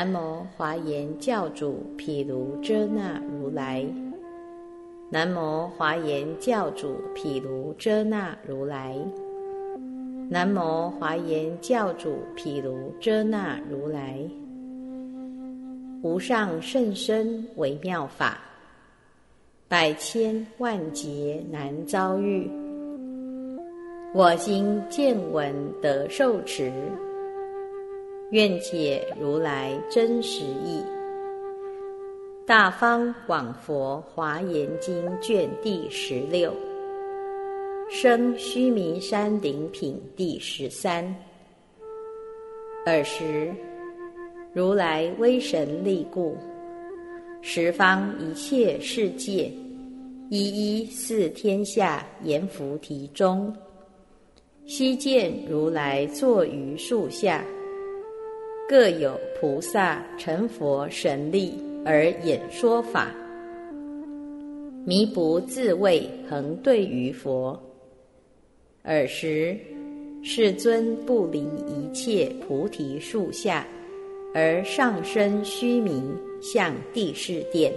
南无华严教主毗卢遮那如来。南无华严教主毗卢遮那如来。南无华严教主毗卢遮那如来。无上甚深微妙法，百千万劫难遭遇。我今见闻得受持。愿解如来真实义，《大方广佛华严经》卷第十六，生须弥山顶品第十三。尔时，如来威神力故，十方一切世界，一一四天下阎浮提中，悉见如来坐于树下。各有菩萨成佛神力而演说法，弥不自谓恒对于佛。尔时世尊不离一切菩提树下，而上升须弥向地势殿。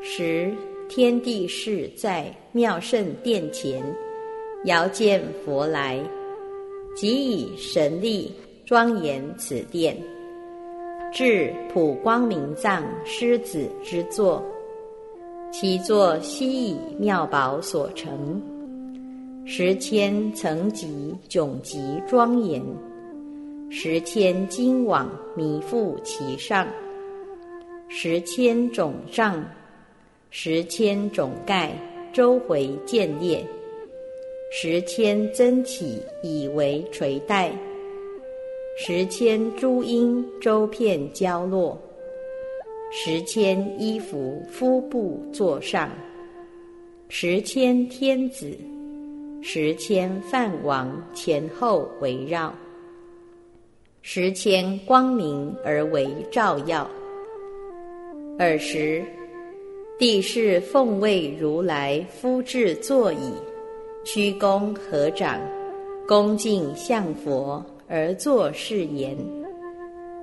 时天地势在妙圣殿前遥见佛来，即以神力。庄严此殿，至普光明藏狮子之座，其座悉以妙宝所成，十千层级迥极庄严，十千金网弥覆其上，十千种帐，十千种盖周回建列，十千增起以为垂带。十千诸缨周片交落，十千衣服敷布座上，十千天子，十千梵王前后围绕，十千光明而为照耀。尔时，帝释奉为如来敷制座椅，屈躬合掌，恭敬向佛。而作是言：“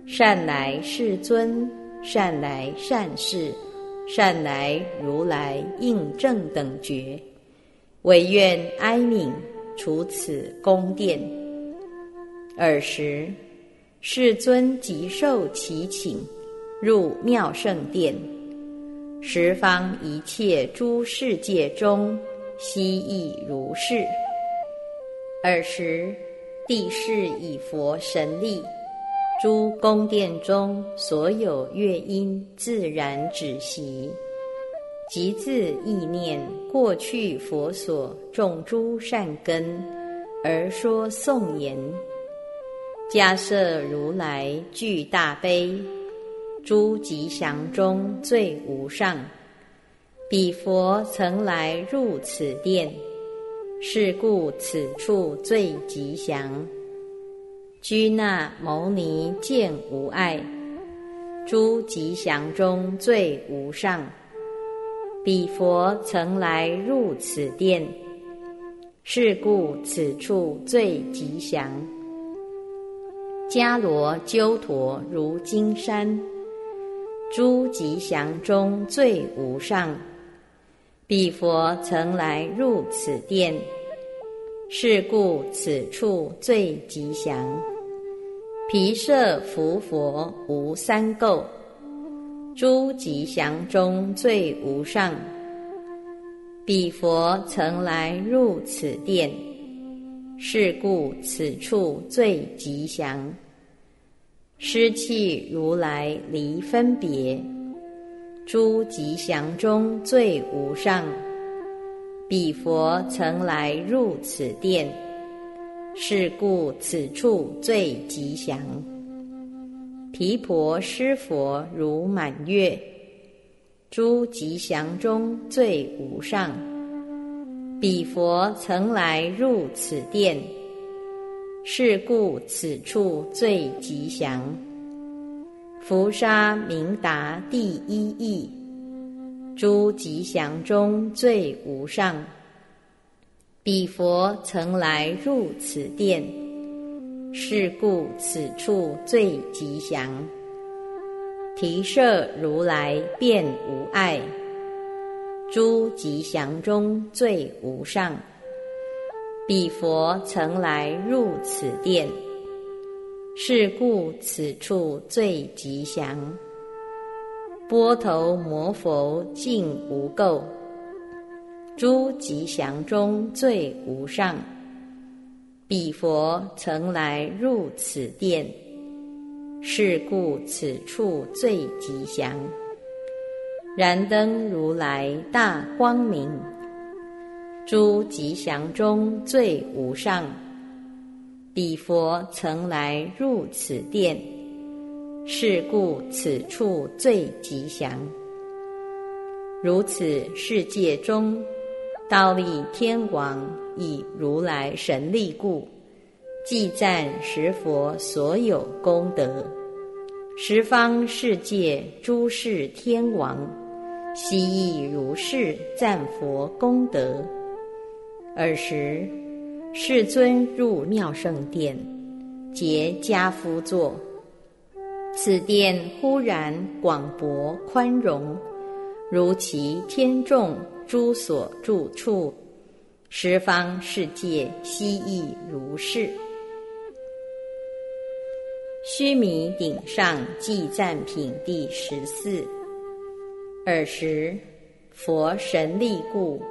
善来世尊，善来善士，善来如来应正等觉，唯愿哀悯除此宫殿。”尔时，世尊即受其请，入妙圣殿。十方一切诸世界中，悉亦如是。尔时。地势以佛神力，诸宫殿中所有乐音自然止息，即自意念过去佛所种诸善根，而说颂言：迦设如来具大悲，诸吉祥中最无上，彼佛曾来入此殿。是故此处最吉祥。居那牟尼见无碍，诸吉祥中最无上。彼佛曾来入此殿，是故此处最吉祥。迦罗鸠陀如金山，诸吉祥中最无上。彼佛曾来入此殿，是故此处最吉祥。毗舍浮佛无三垢，诸吉祥中最无上。彼佛曾来入此殿，是故此处最吉祥。湿气如来离分别。诸吉祥中最无上，彼佛曾来入此殿，是故此处最吉祥。毗婆施佛如满月，诸吉祥中最无上，彼佛曾来入此殿，是故此处最吉祥。福沙明达第一义，诸吉祥中最无上。彼佛曾来入此殿，是故此处最吉祥。提舍如来便无碍，诸吉祥中最无上。彼佛曾来入此殿，是故此处最吉祥。波头摩佛净无垢，诸吉祥中最无上。彼佛曾来入此殿，是故此处最吉祥。燃灯如来大光明。诸吉祥中最无上，彼佛曾来入此殿，是故此处最吉祥。如此世界中，倒立天王以如来神力故，即赞十佛所有功德，十方世界诸世天王，悉亦如是赞佛功德。尔时，世尊入妙圣殿，结跏趺坐。此殿忽然广博宽容，如其天众诸所住处，十方世界悉亦如是。须弥顶上记赞品第十四。尔时，佛神力故。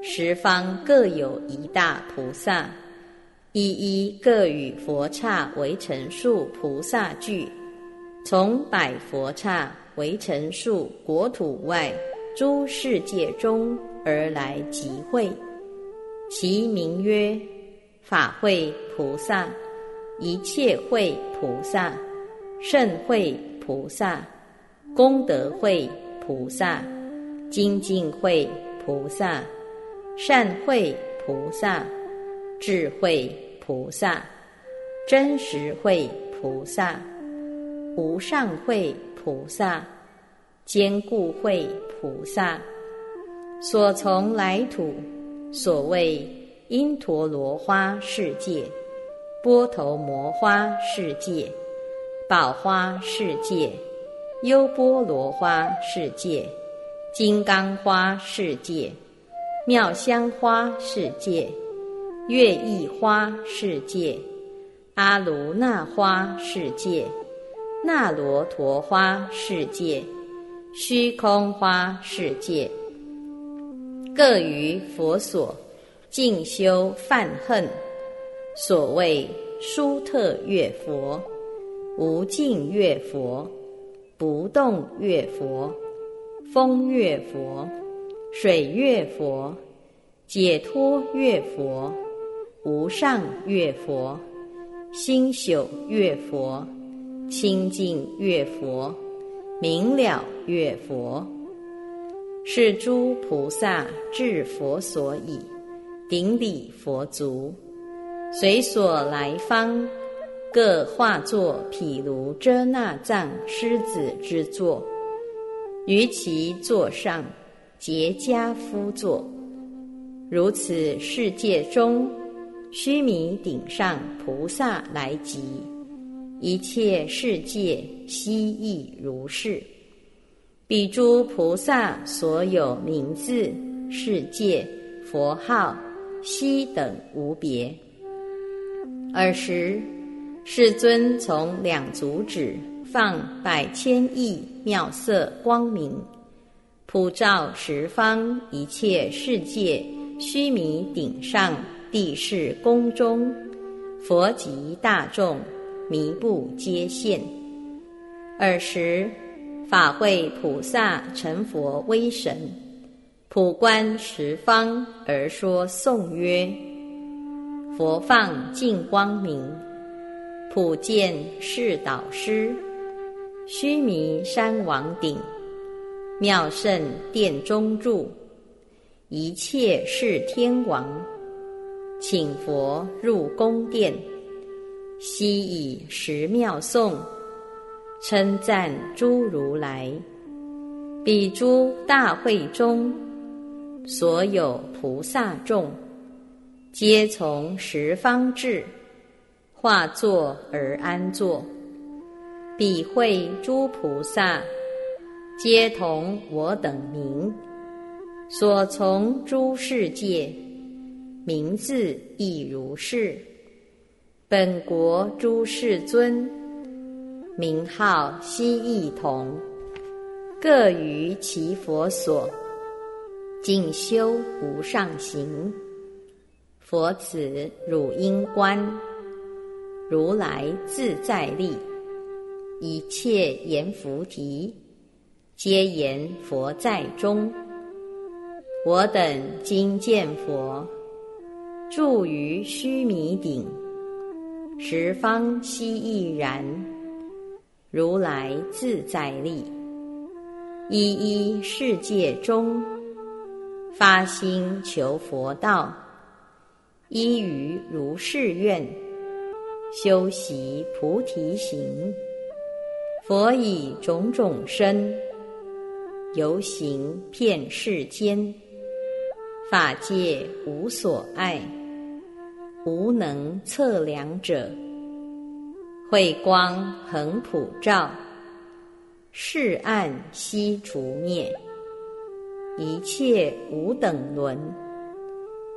十方各有一大菩萨，一一各与佛刹为成数菩萨聚，从百佛刹为成数国土外诸世界中而来集会，其名曰法会菩萨、一切会菩萨、盛会菩萨、功德会菩萨、精进会菩萨。善慧菩萨、智慧菩萨、真实慧菩萨、无上慧菩萨、坚固慧菩萨，所从来土，所谓因陀罗花世界、波头摩花世界、宝花世界、优波罗花世界、金刚花世界。妙香花世界、月意花世界、阿卢那花世界、那罗陀花世界、虚空花世界，各于佛所静修梵恨，所谓殊特月佛、无尽月佛、不动月佛、风月佛。水月佛、解脱月佛、无上月佛、心朽月佛、清净月佛、明了月佛，是诸菩萨至佛所以，顶礼佛足，随所来方，各化作毗卢遮那藏狮子之座，于其座上。结跏趺坐，如此世界中，须弥顶上菩萨来集，一切世界悉亦如是。彼诸菩萨所有名字、世界、佛号，悉等无别。尔时，世尊从两足指放百千亿妙色光明。普照十方一切世界，须弥顶上地势宫中，佛及大众弥不皆现。尔时，法会菩萨成佛威神，普观十方而说颂曰：佛放净光明，普见是导师，须弥山王顶。妙圣殿中住，一切是天王，请佛入宫殿，悉以十妙颂称赞诸如来。彼诸大会中，所有菩萨众，皆从十方至，化作而安坐。彼会诸菩萨，皆同我等名，所从诸世界，名字亦如是。本国诸世尊，名号悉异同，各于其佛所，静修无上行。佛子汝应观，如来自在力，一切言菩提，皆言佛在中。我等今见佛，住于须弥顶。十方悉亦然，如来自在力，一一世界中，发心求佛道，依于如是愿，修习菩提行。佛以种种身，游行遍世间，法界无所碍。无能测量者，慧光恒普照，世暗悉除灭，一切无等伦，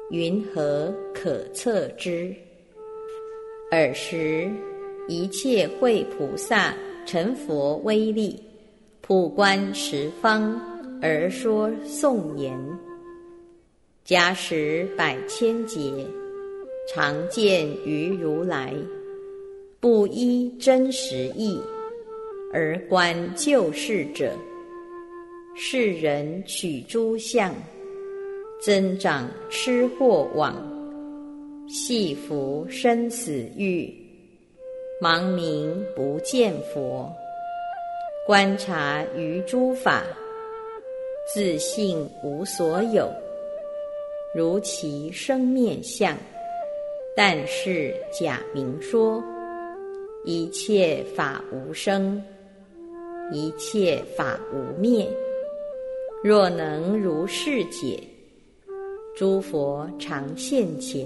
云何可测之？尔时一切慧菩萨成佛威力，普观十方而说颂言：假使百千劫。常见于如来，不依真实义而观救世者，世人取诸相，增长痴惑网，系服生死欲，盲名不见佛，观察于诸法，自信无所有，如其生面相。但是假名说，一切法无生，一切法无灭。若能如是解，诸佛常现前。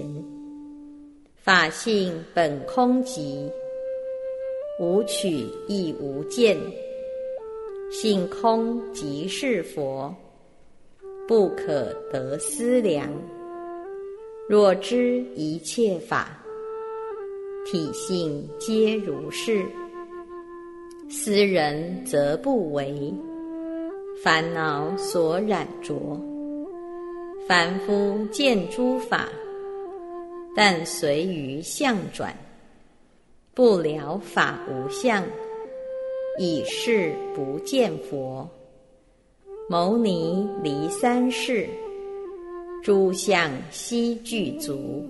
法性本空寂，无取亦无见，性空即是佛，不可得思量。若知一切法体性皆如是，斯人则不为烦恼所染着。凡夫见诸法，但随于相转，不了法无相，以是不见佛。牟尼离三世。诸相悉具足，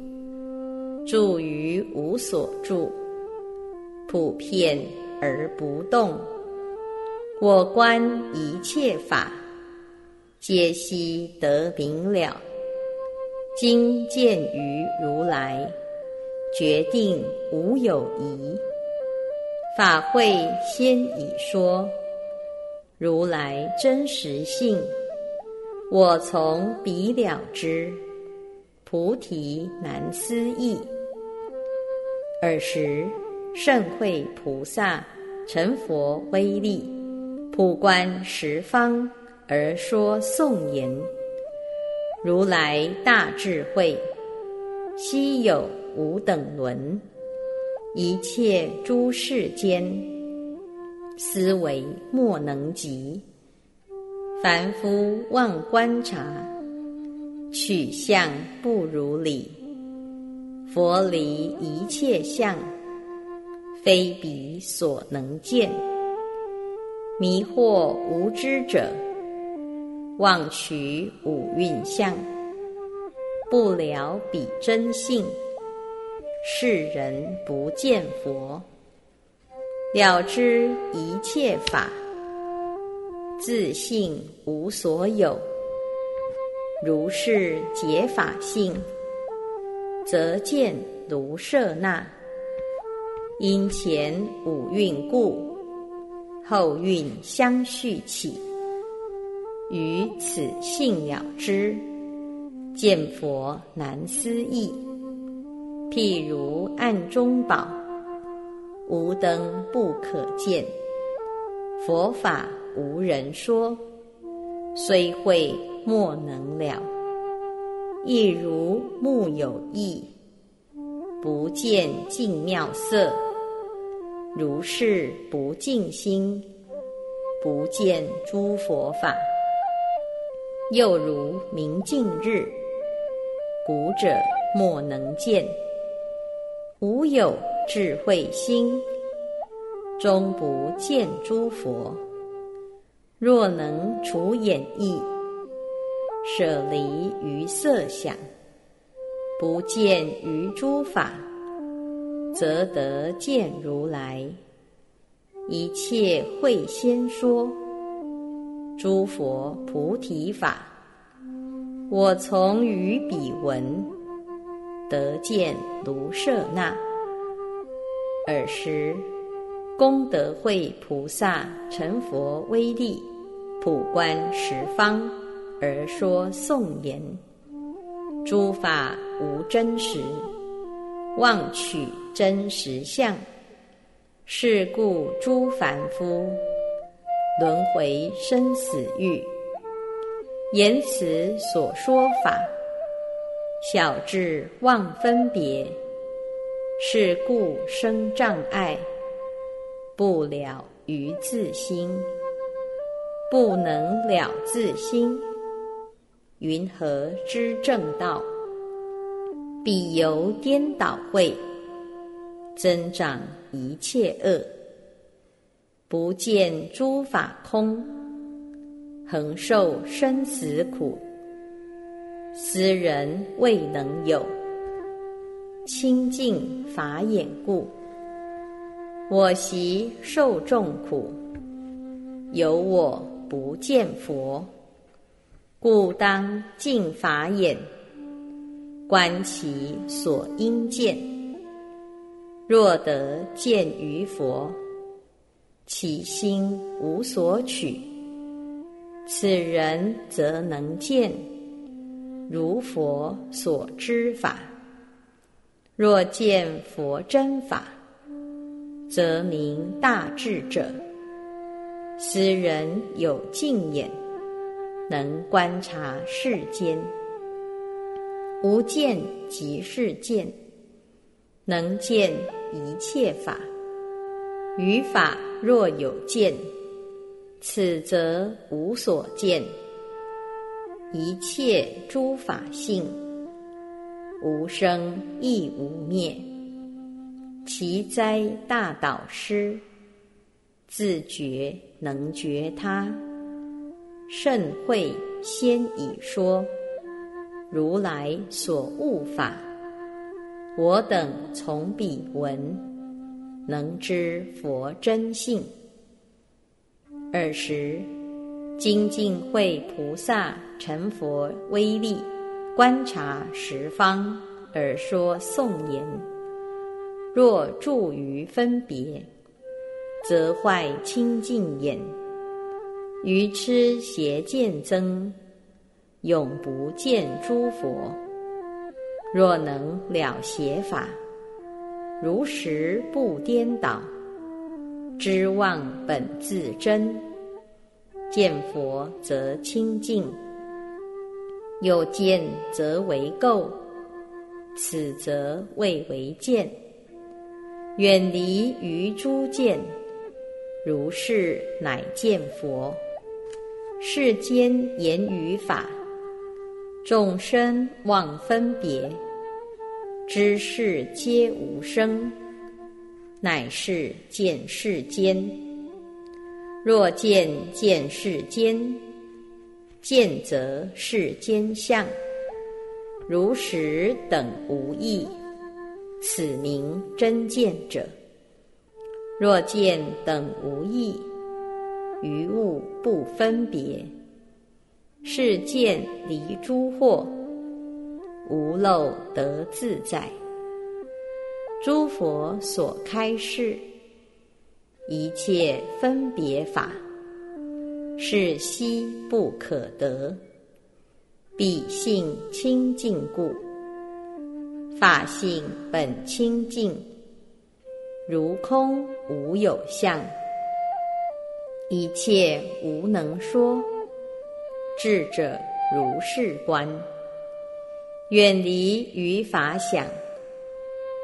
住于无所住，普遍而不动。我观一切法，皆悉得明了。今见于如来，决定无有疑。法会先已说，如来真实性。我从彼了之，菩提难思议。尔时甚会菩萨成佛威力，普观十方而说颂言：如来大智慧，稀有无等伦，一切诸世间，思维莫能及。凡夫妄观察，取相不如理。佛离一切相，非彼所能见。迷惑无知者，妄取五蕴相，不了彼真性。世人不见佛，了知一切法。自性无所有，如是解法性，则见如舍那。因前五蕴故，后蕴相续起。于此性了之，见佛难思议。譬如暗中宝，无灯不可见。佛法无人说，虽会莫能了。亦如木有意，不见净妙色。如是不净心，不见诸佛法。又如明镜日，古者莫能见。无有智慧心，终不见诸佛。若能除眼翳，舍离于色想，不见于诸法，则得见如来。一切会先说。诸佛菩提法，我从于彼闻，得见卢舍那。尔时，功德会菩萨成佛威力，普观十方，而说颂言：诸法无真实，妄取真实相。是故诸凡夫。轮回生死欲，言辞所说法，小智妄分别，是故生障碍，不了于自心，不能了自心，云何知正道？彼由颠倒慧，增长一切恶。不见诸法空，恒受生死苦。斯人未能有。清净法眼故，我习受众苦，有我不见佛，故当净法眼，观其所应见。若得见于佛。其心无所取，此人则能见。如佛所知法。若见佛真法，则名大智者。斯人有净眼，能观察世间，无见即是见，能见一切法。于法若有见，此则无所见。一切诸法性，无生亦无灭。其灾大导师，自觉能觉他。甚会先已说，如来所悟法，我等从彼闻。能知佛真性。尔时，精进会菩萨成佛威力，观察十方而说颂言：若住于分别，则坏清净眼；愚痴邪见增，永不见诸佛。若能了邪法。如实不颠倒，知妄本自真，见佛则清净；有见则为垢，此则未为见。远离于诸见，如是乃见佛。世间言语法，众生妄分别。知世皆无生，乃是见世间。若见见世间，见则世间相，如实等无异，此名真见者。若见等无异，于物不分别，是见离诸惑。无漏得自在，诸佛所开示，一切分别法，是悉不可得。彼性清净故，法性本清净，如空无有相，一切无能说。智者如是观，远离于法想，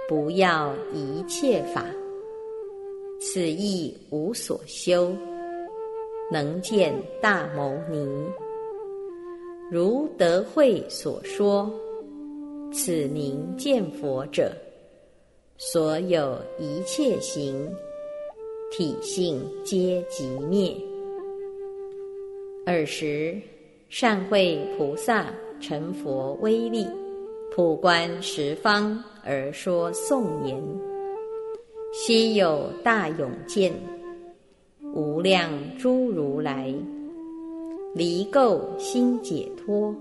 不要一切法。此亦无所修，能见大牟尼。如德慧所说，此名见佛者，所有一切行，体性皆寂灭。尔时，善慧菩萨成佛威力，普观十方而说颂言。昔有大勇见，无量诸如来，离垢心解脱，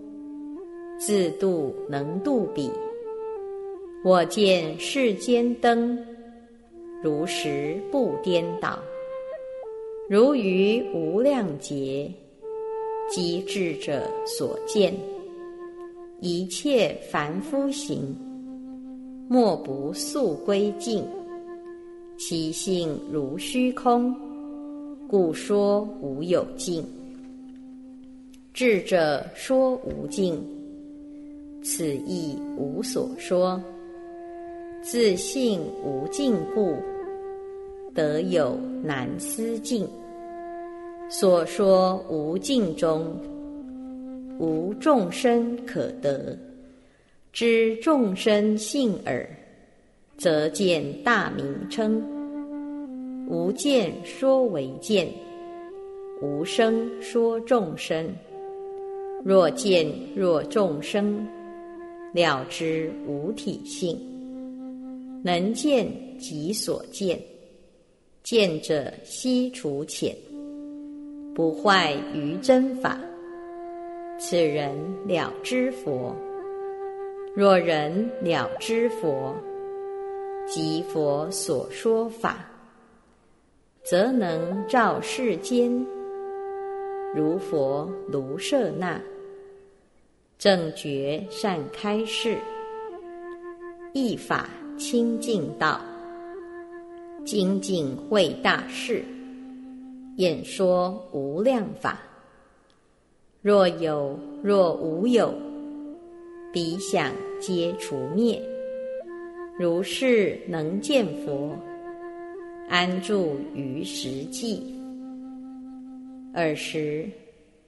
自度能度彼。我见世间灯，如实不颠倒，如于无量劫，机智者所见，一切凡夫行，莫不速归净。其性如虚空，故说无有尽。智者说无尽，此亦无所说。自性无尽故，得有难思尽。所说无尽中，无众生可得。知众生性耳。则见大名称，无见说为见，无声说众生。若见若众生，了知无体性。能见即所见，见者悉除浅，不坏于真法。此人了知佛。若人了知佛。即佛所说法，则能照世间，如佛卢舍那，正觉善开示，一法清净道，精进会大事，演说无量法。若有若无有，彼想皆除灭。如是能见佛，安住于实际。尔时，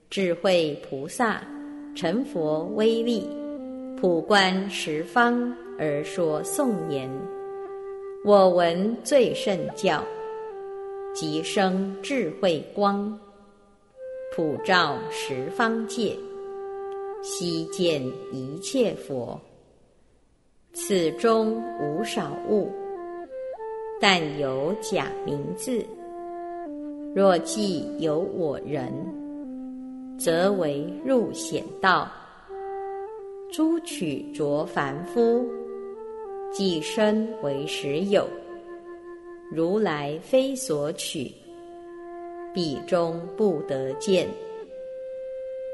智慧菩萨成佛威力，普观十方而说颂言：我闻最胜教，即生智慧光，普照十方界，悉见一切佛。此中无少物，但有假名字。若既有我人，则为入显道。诸取着凡夫，既身为实有。如来非所取，彼中不得见。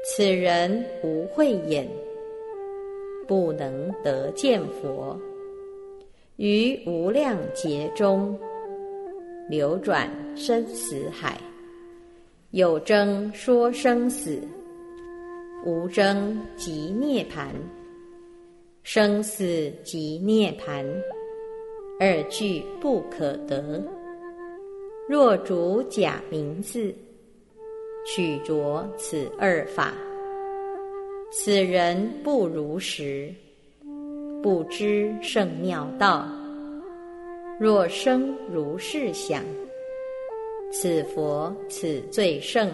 此人无慧眼。不能得见佛，于无量劫中流转生死海，有争说生死，无争即涅盘。生死即涅盘，二句不可得。若主假名字，取着此二法。此人不如实，不知圣妙道。若生如是想，此佛此最胜，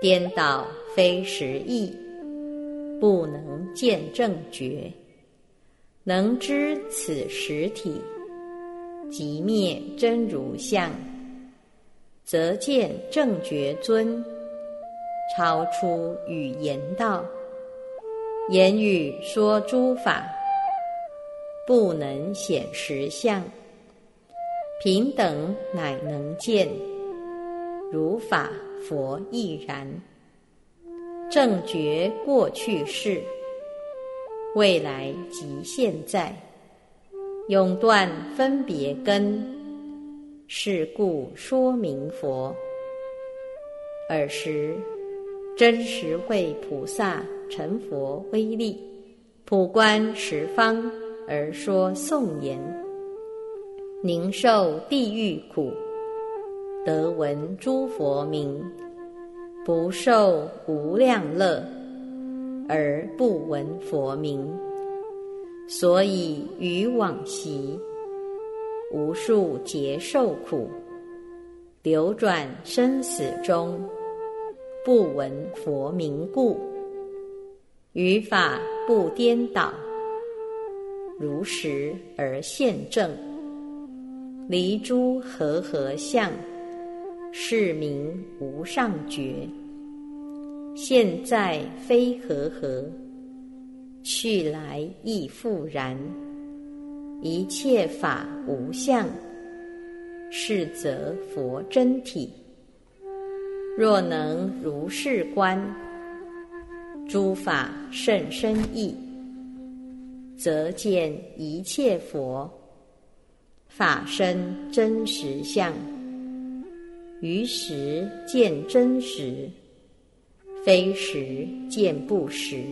颠倒非实义，不能见正觉。能知此实体，即灭真如相，则见正觉尊。超出语言道，言语说诸法，不能显实相。平等乃能见，如法佛亦然。正觉过去世，未来及现在，永断分别根，是故说明佛。尔时，真实会菩萨成佛威力，普观十方而说颂言：宁受地狱苦，得闻诸佛名，不受无量乐，而不闻佛名。所以于往昔无数劫受苦，流转生死中，不闻佛名故，于法不颠倒，如实而现正，离诸和合相，是名无上觉。现在非和合。去来亦复然，一切法无相，是则佛真体。若能如是观，诸法甚深义，则见一切佛法身真实相。于时见真实，非实见不实。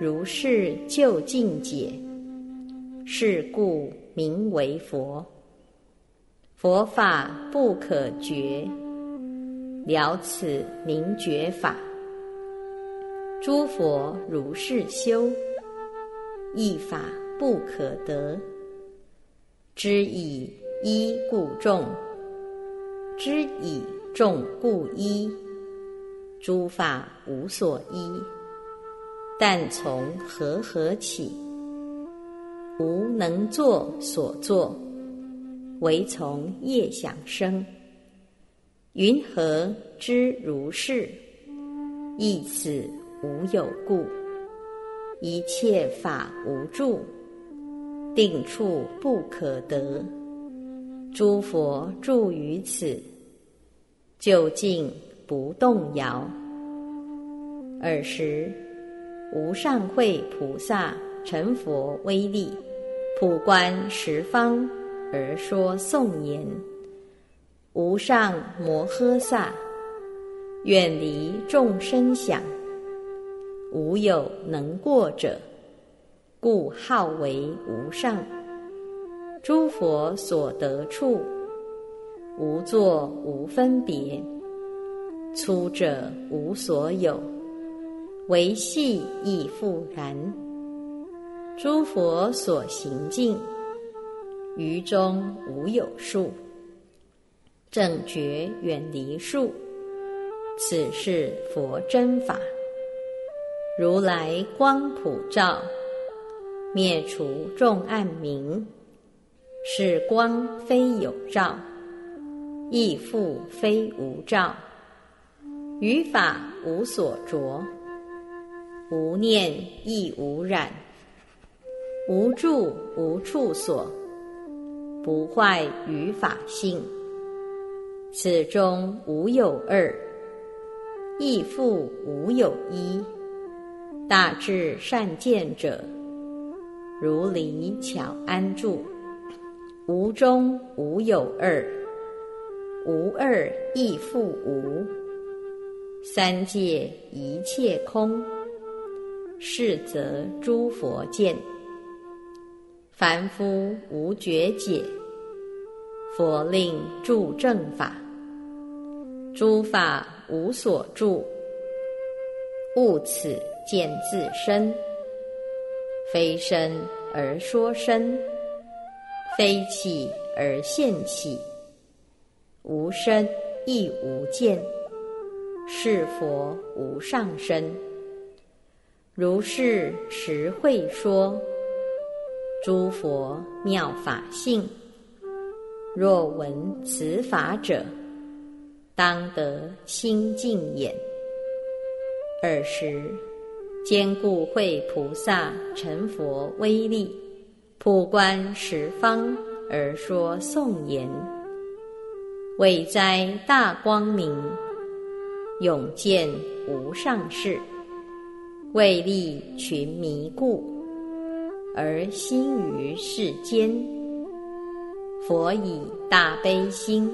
如是就境解，是故名为佛。佛法不可觉，了此名觉法。诸佛如是修，一法不可得。知以一故众，知以众故一，诸法无所依。但从和合起，无能作所作，唯从业想生。云何知如是？亦此无有故。一切法无住，定处不可得。诸佛住于此，究竟不动摇。尔时。无上会菩萨成佛威力，普观十方而说颂言：无上摩诃萨，远离众生想，无有能过者，故号为无上。诸佛所得处，无作无分别，粗者无所有。为细亦复然。诸佛所行境，于中无有数。正觉远离树，此是佛真法。如来光普照，灭除众暗明。是光非有照，亦复非无照。于法无所着。无念亦无染，无住无处所，不坏于法性。此中无有二，亦复无有一。大智善见者，如离巧安住，无中无有二，无二亦复无。三界一切空。是则诸佛见，凡夫无觉解，佛令住正法，诸法无所住，悟此见自身，非身而说身，非起而现起，无身亦无见，是佛无上身。如是实会说，诸佛妙法性。若闻此法者，当得清净眼。尔时，坚固会菩萨成佛威力，普观十方而说颂言：伟哉大光明，永见无上士。为利群迷故，而心于世间。佛以大悲心，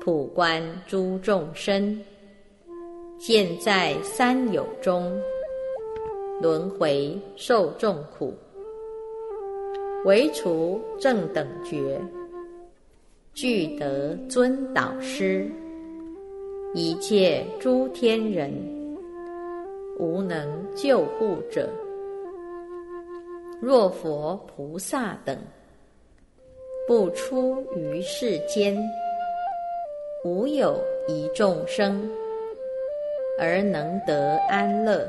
普观诸众生，见在三有中，轮回受众苦，唯除正等觉，具得尊导师，一切诸天人，无能救护者。若佛菩萨等。不出于世间，无有一众生而能得安乐。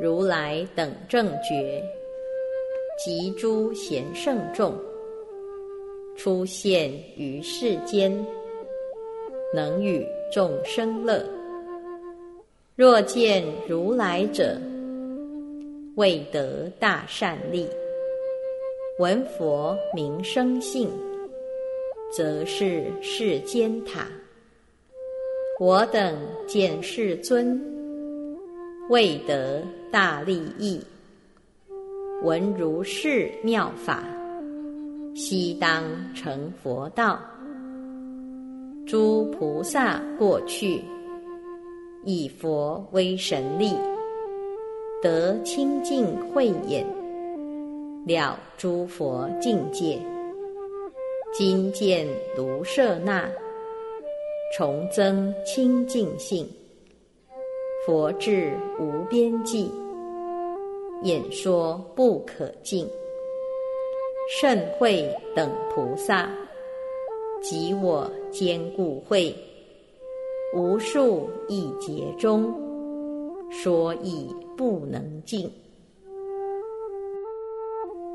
如来等正觉及诸贤圣众出现于世间，能与众生乐。若见如来者，未得大善利。闻佛名声信，则是世间塔。我等见世尊，未得大利益。闻如是妙法，悉当成佛道。诸菩萨过去，以佛威神力，得清净慧眼。了诸佛境界，今见卢舍那，重增清净性。佛智无边际，演说不可尽。甚会等菩萨，及我坚固会，无数亿劫中，说亦不能尽。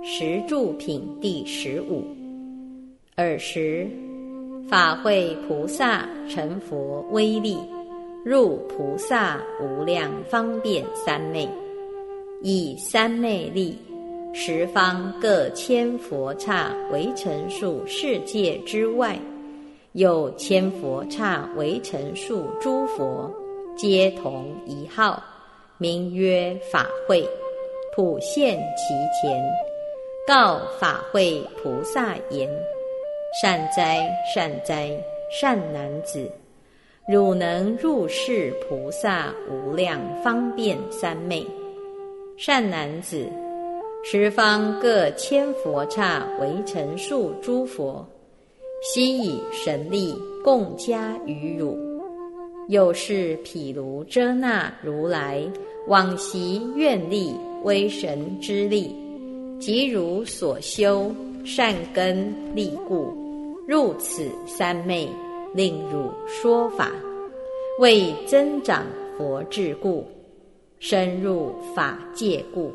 十住品第十五。尔时，法会菩萨成佛威力，入菩萨无量方便三昧，以三昧力，十方各千佛刹为成数世界之外，有千佛刹为成数诸佛，皆同一号，名曰法会，普现其前。告法会菩萨言：“善哉，善哉，善男子！汝能入世菩萨无量方便三昧。善男子，十方各千佛刹为成数诸佛，悉以神力共加于汝。又是毗卢遮那如来往昔愿力威神之力。”即如所修善根利故，入此三昧，令汝说法，为增长佛智故，深入法界故，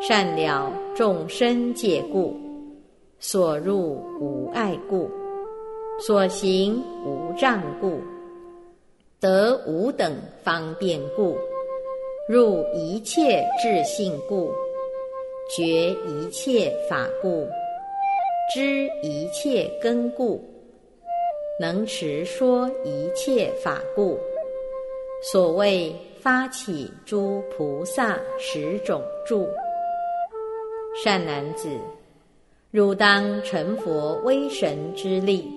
善了众生界故，所入无碍故，所行无障故，得无等方便故，入一切智性故。觉一切法故，知一切根故，能持说一切法故。所谓发起诸菩萨十种住。善男子，汝当成佛威神之力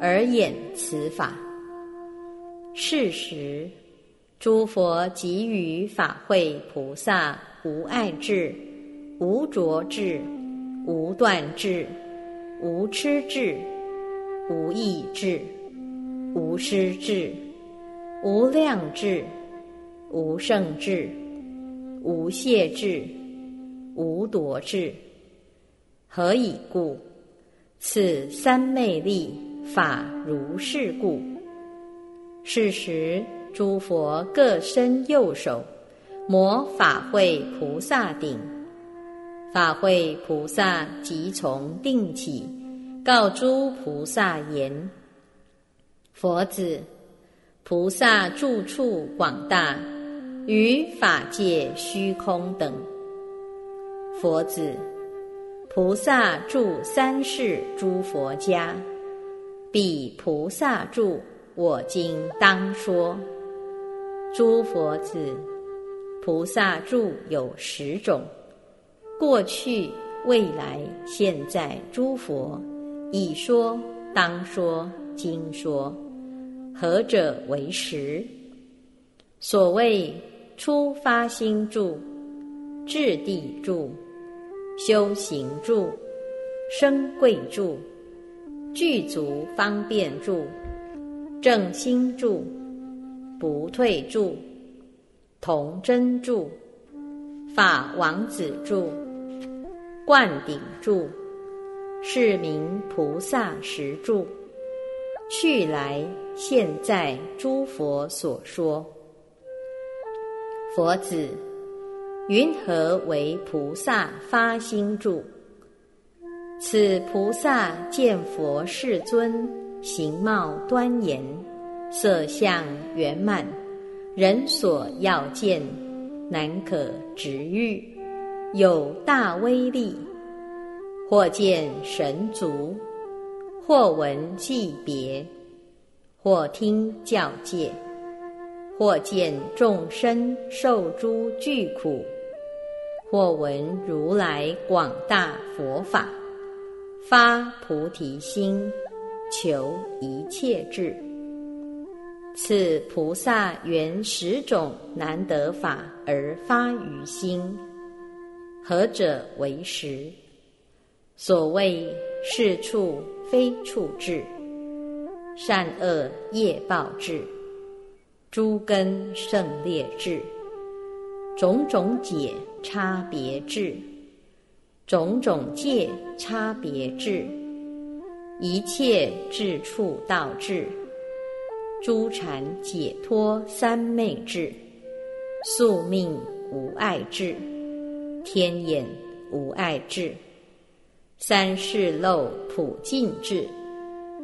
而演此法。是时，诸佛给予法会菩萨无碍智。无着智，无断智，无痴智，无意智，无失智，无量智，无胜智，无懈智，无夺智。何以故？此三昧力法如是故。是时，诸佛各伸右手，摩法会菩萨顶。法会菩萨即从定起，告诸菩萨言：“佛子，菩萨住处广大，于法界虚空等。佛子，菩萨住三世诸佛家，彼菩萨住，我今当说。诸佛子，菩萨住有十种。”过去、未来、现在，诸佛已说、当说、今说，何者为实？所谓初发心住、智地住、修行住、生贵住、具足方便住、正心住、不退住、同真住、法王子住、灌顶住，是名菩萨实住。去来现在诸佛所说。佛子，云何为菩萨发心住？此菩萨见佛世尊形貌端严，色相圆满，人所要见，难可直喻，有大威力。或见神足，或闻记别，或听教戒。或见众生受诸巨苦，或闻如来广大佛法，发菩提心，求一切智。此菩萨缘十种难得法而发于心，何者为实？所谓是处非处智，善恶业报智。诸根胜劣智，种种解差别智，种种界差别智，一切智处道智，诸禅解脱三昧智，宿命无碍智，天眼无碍智，三世漏普尽智，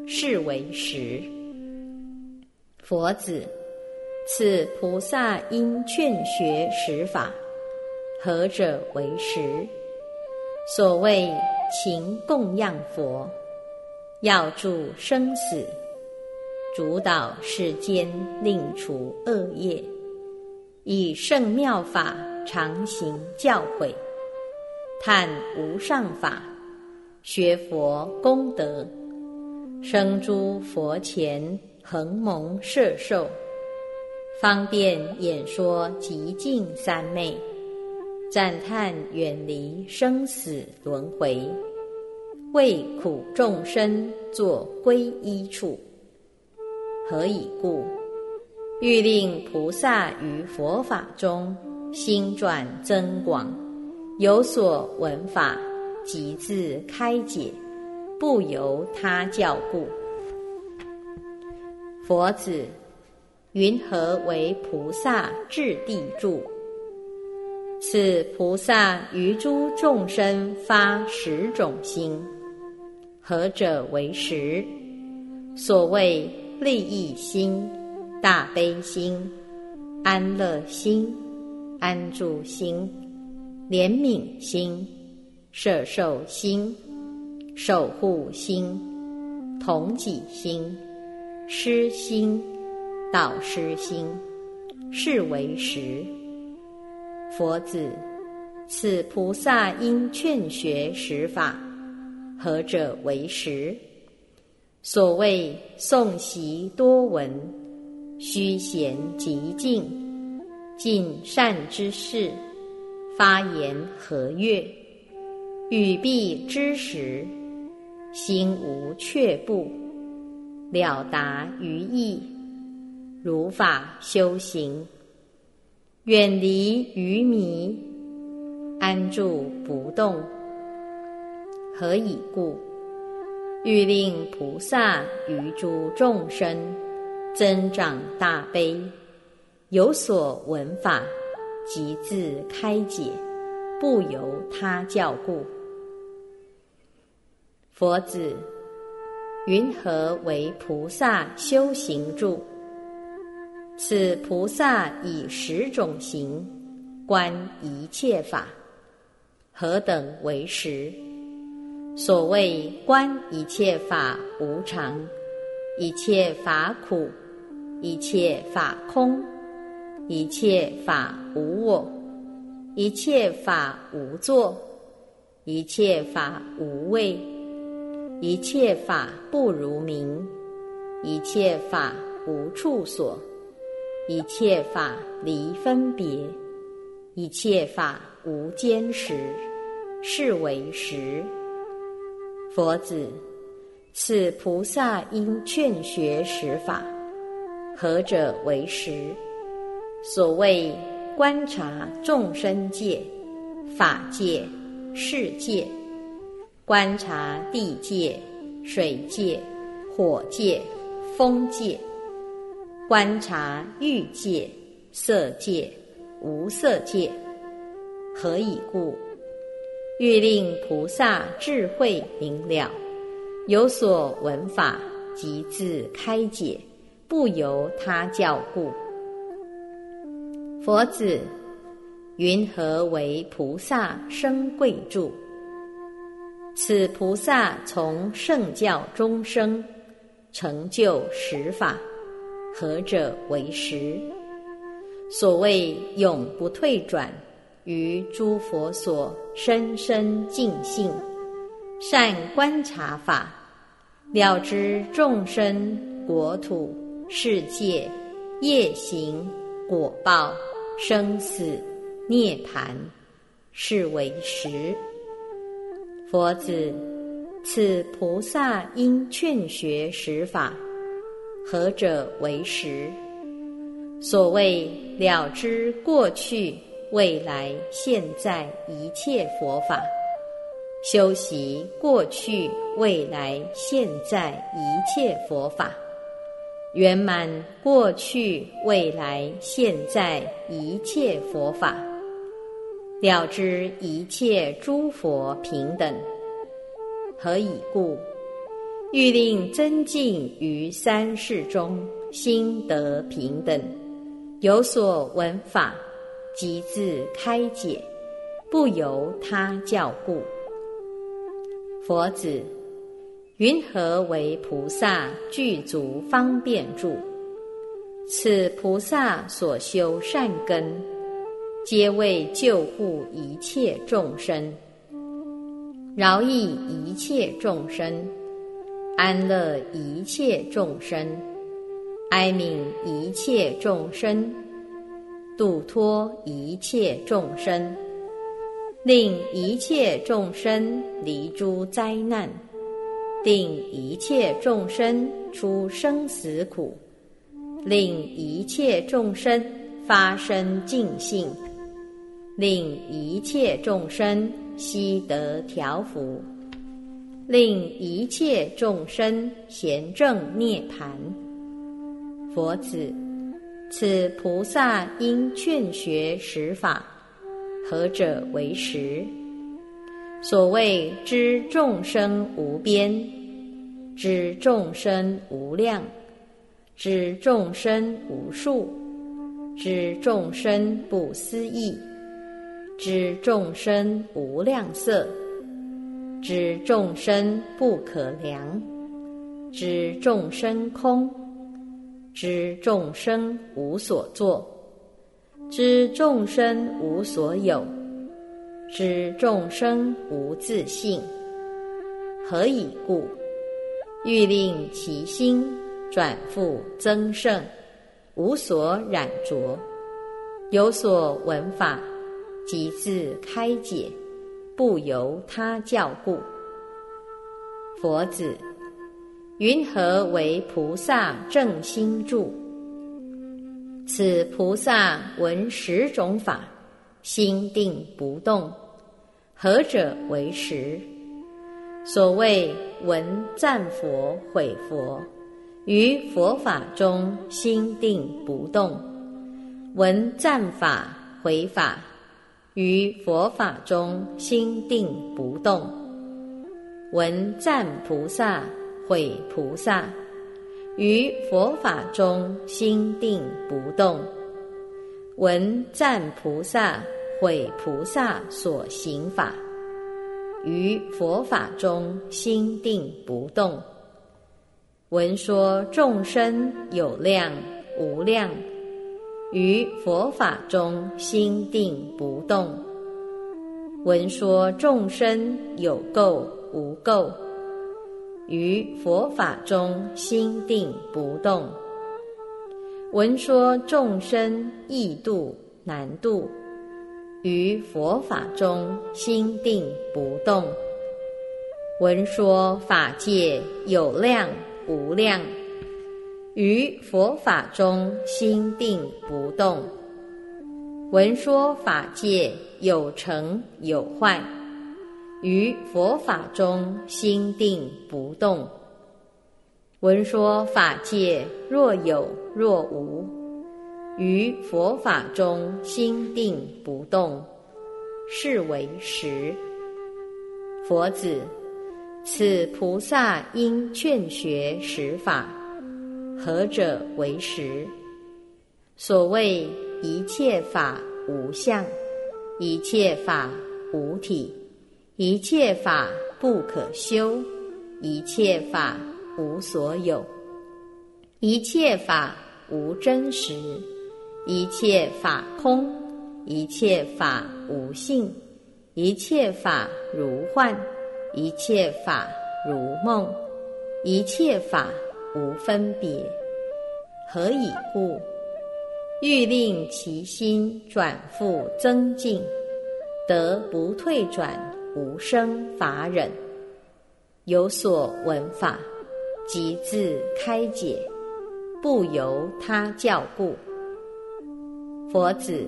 是为实。佛子。此菩萨因劝学实法，何者为实？所谓勤供养佛，要助生死，主导世间，令除恶业，以圣妙法常行教诲，探无上法，学佛功德，生诸佛前恒蒙摄受。方便演说极尽三昧，赞叹远离生死轮回，为苦众生作皈依处。何以故？欲令菩萨于佛法中心转增广，有所闻法，即自开解，不由他教故。佛子。云何为菩萨至地住？此菩萨于诸众生发十种心，何者为实？所谓利益心、大悲心、安乐心、安住心、怜悯心、摄受心、守护心、同己心、施心。导师心，是为实。佛子，此菩萨因劝学实法，何者为实？所谓诵习多闻，虚闲极静，尽善之事，发言和悦，语必知时，心无却步，了达于意。如法修行，远离愚迷，安住不动。何以故？欲令菩萨于诸众生增长大悲，有所闻法，即自开解，不由他教故。佛子，云何为菩萨修行住？此菩萨以十种行观一切法，何等为实？所谓观一切法无常，一切法苦，一切法空，一切法无我，一切法无作，一切法无畏，一切法不如名，一切法无处所，一切法离分别，一切法无间实，是为实。佛子，此菩萨应劝学实法，何者为实？所谓观察众生界、法界。世界，观察地界、水界、火界、风界，观察欲界、色界、无色界。何以故？欲令菩萨智慧明了，有所闻法，即自开解，不由他教故。佛子。云何为菩萨生贵住？此菩萨从圣教中生，成就实法，何者为实？所谓永不退转，于诸佛所深深净性，善观察法，了知众生国土世界业行果报生死。涅盘，是为实。佛子，此菩萨应劝学实法，何者为实？所谓了知过去、未来、现在一切佛法，修习过去、未来、现在一切佛法，圆满过去、未来、现在一切佛法。了知一切诸佛平等，何以故？欲令增进于三世中心得平等，有所闻法，即自开解，不由他教故。佛子，云何为菩萨具足方便住？此菩萨所修善根。皆为救护一切众生，饶益一切众生，安乐一切众生，哀悯一切众生，度脱一切众生，令一切众生离诸灾难，定一切众生出生死苦，令一切众生发生净性。令一切众生悉得调伏，令一切众生贤正涅盘。佛子，此菩萨应劝学实法，何者为实？所谓知众生无边，知众生无量，知众生无数，知众生不思议。知众生无量色，知众生不可量，知众生空，知众生无所作，知众生无所有，知众生无自性。何以故？欲令其心转复增盛，无所染着，有所闻法。即自开解，不由他教故。佛子，云何为菩萨正心住？此菩萨闻十种法，心定不动，何者为实？所谓闻赞佛、毁佛，于佛法中心定不动；闻赞法、毁法。于佛法中心定不动，闻赞菩萨、毁菩萨；于佛法中心定不动，闻赞菩萨、毁菩萨所行法；于佛法中心定不动，闻说众生有量无量。于佛法中心定不动，闻说众生有垢无垢，于佛法中心定不动。闻说众生易度难度，于佛法中心定不动。闻说法界有量无量，于佛法中心定不动。闻说法界有成有坏，于佛法中心定不动。闻说法界若有若无，于佛法中心定不动，是为实。佛子，此菩萨应劝学实法，何者为实？所谓。一切法无相，一切法无体，一切法不可修，一切法无所有，一切法无真实，一切法空，一切法无性，一切法如幻，一切法如梦，一切法无分别。何以故？欲令其心转复增进，得不退转无生法忍，有所闻法，即自开解，不由他教故。佛子，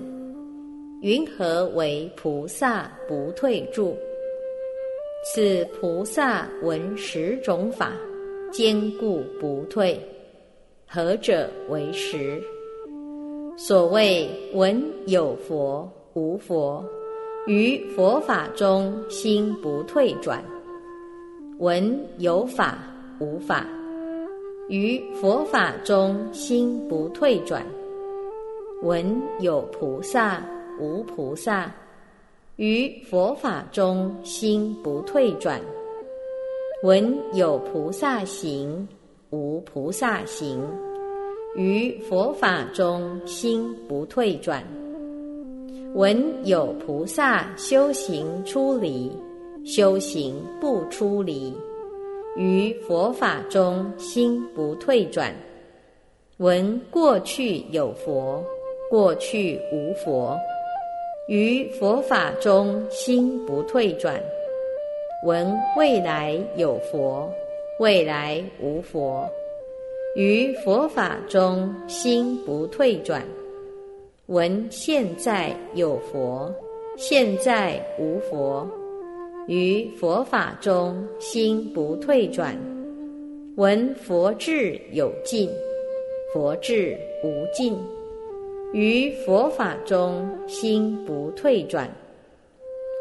云何为菩萨不退住？此菩萨闻十种法，坚固不退，何者为实？所谓闻有佛无佛，于佛法中心不退转；闻有法无法，于佛法中心不退转；闻有菩萨无菩萨，于佛法中心不退转；闻有菩萨行无菩萨行。于佛法中心不退转，闻有菩萨修行出离，修行不出离；于佛法中心不退转，闻过去有佛，过去无佛；于佛法中心不退转，闻未来有佛，未来无佛。于佛法中心不退转，闻现在有佛，现在无佛；于佛法中心不退转，闻佛智有尽，佛智无尽；于佛法中心不退转，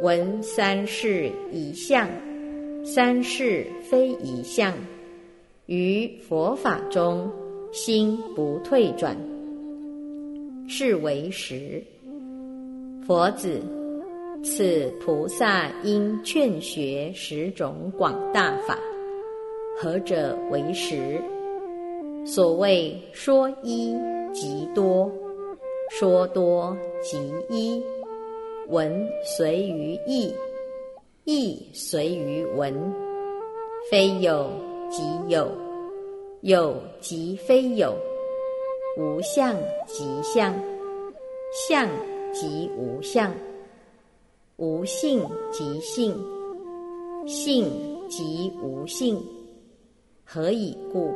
闻三世一相，三世非一相。于佛法中心不退转，是为实。佛子，此菩萨应劝学十种广大法，何者为实？所谓说一即多，说多即一。闻随于义，义随于闻，非有。即有，有即非有；无相即相，相即无相；无性即性，性即无性。何以故？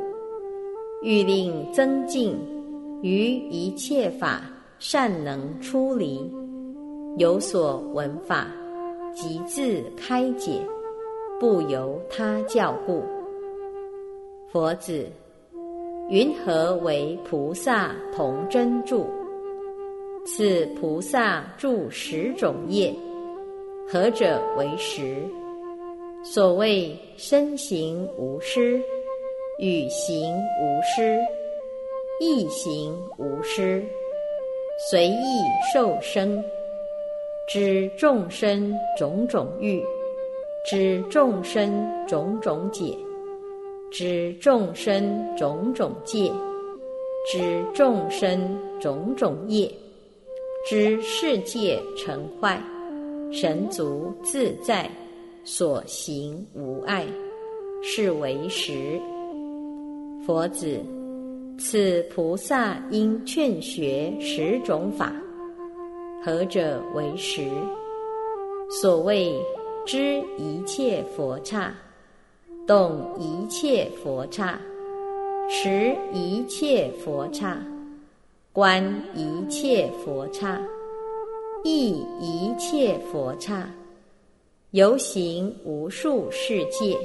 欲令增进于一切法善能出离，有所闻法，即自开解，不由他教故。佛子，云何为菩萨同真住？此菩萨住十种业，何者为实？所谓身行无失，语行无失，意行无失，随意受生，知众生种种欲，知众生种种解。知众生种种界，知众生种种业，知世界成坏，神足自在，所行无碍，是为实。佛子，此菩萨应劝学十种法，何者为实？所谓知一切佛刹，动一切佛刹，持一切佛刹，观一切佛刹，意一切佛刹，游行无数世界。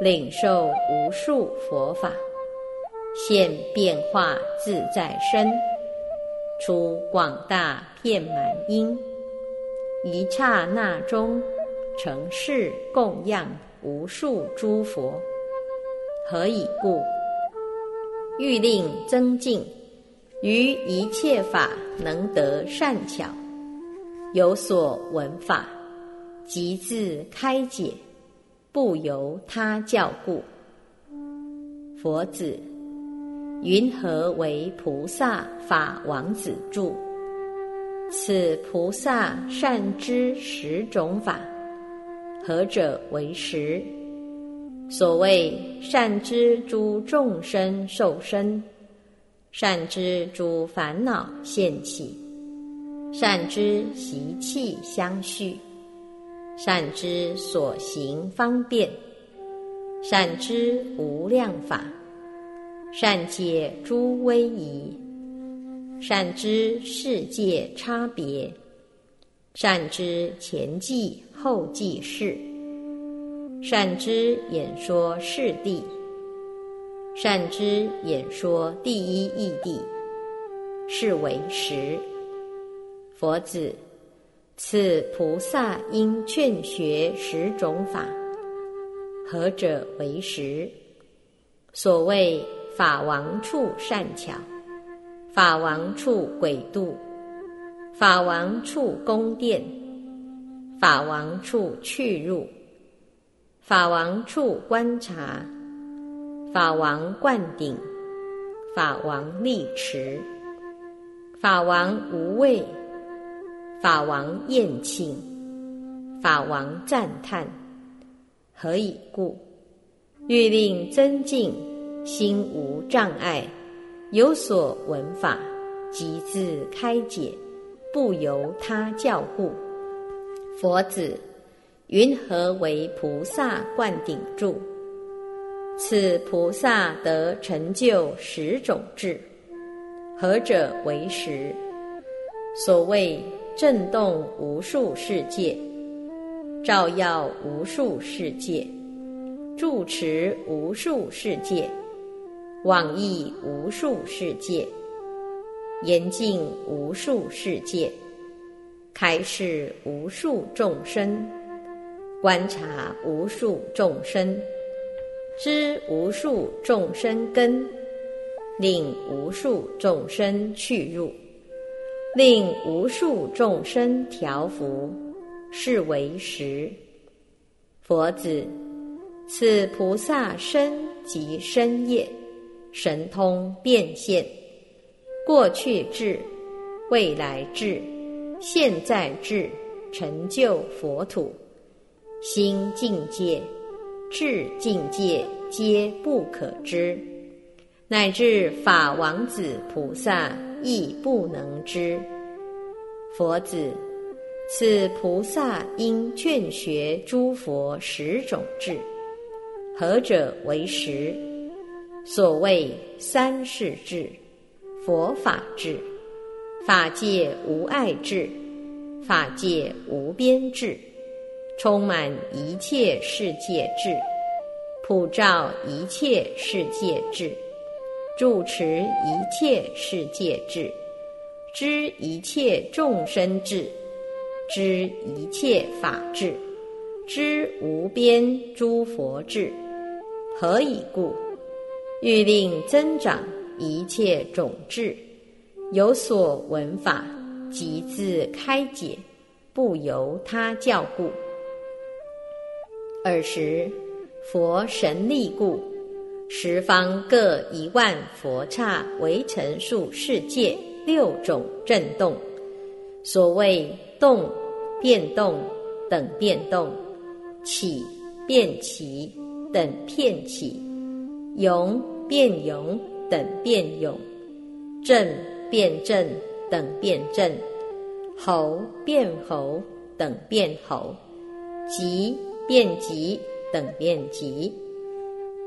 领受无数佛法，现变化自在身，出广大遍满音，一刹那中成事供养。无数诸佛。何以故？欲令增进，于一切法能得善巧，有所闻法，即自开解。不由他教故，佛子，云何为菩萨法王子住？此菩萨善知十种法，何者为实？所谓善知诸众生受身，善知诸烦恼现起，善知习气相续。善知所行方便，善知无量法，善解诸威仪，善知世界差别，善知前记后记事，善知演说事谛，善知演说第一义谛，是为实。佛子。此菩萨应劝学十种法，何者为实？所谓法王处善巧，法王处鬼度，法王处宫殿，法王处去入，法王处观察，法王灌顶，法王立持，法王无畏。法王宴请，法王赞叹，何以故？欲令增进，心无障碍，有所闻法，即自开解，不由他教故。佛子，云何为菩萨灌顶住？此菩萨得成就十种智，何者为实？所谓。震动无数世界，照耀无数世界，住持无数世界，往诣无数世界，严禁无数世界，开示无数众生，观察无数众生，知无数众生根，令无数众生去入。令无数众生调伏，是为实。佛子，此菩萨身即身业，神通变现，过去智、未来智、现在智，成就佛土，心境界、智境界皆不可知，乃至法王子菩萨。亦不能知。佛子，此菩萨应劝学诸佛十种智，何者为十？所谓三世智、佛法智、法界无碍智、法界无边智，充满一切世界智，普照一切世界智。住持一切世界智，知一切众生智，知一切法智，知无边诸佛智。何以故？欲令增长一切种智，有所闻法，即自开解，不由他教故。尔时，佛神力故。十方各一万佛刹为成数世界六种震动，所谓动、变动等变动，起变起等片起，勇变勇等变勇，正变正等变正，猴变猴等变猴，急变急等变急，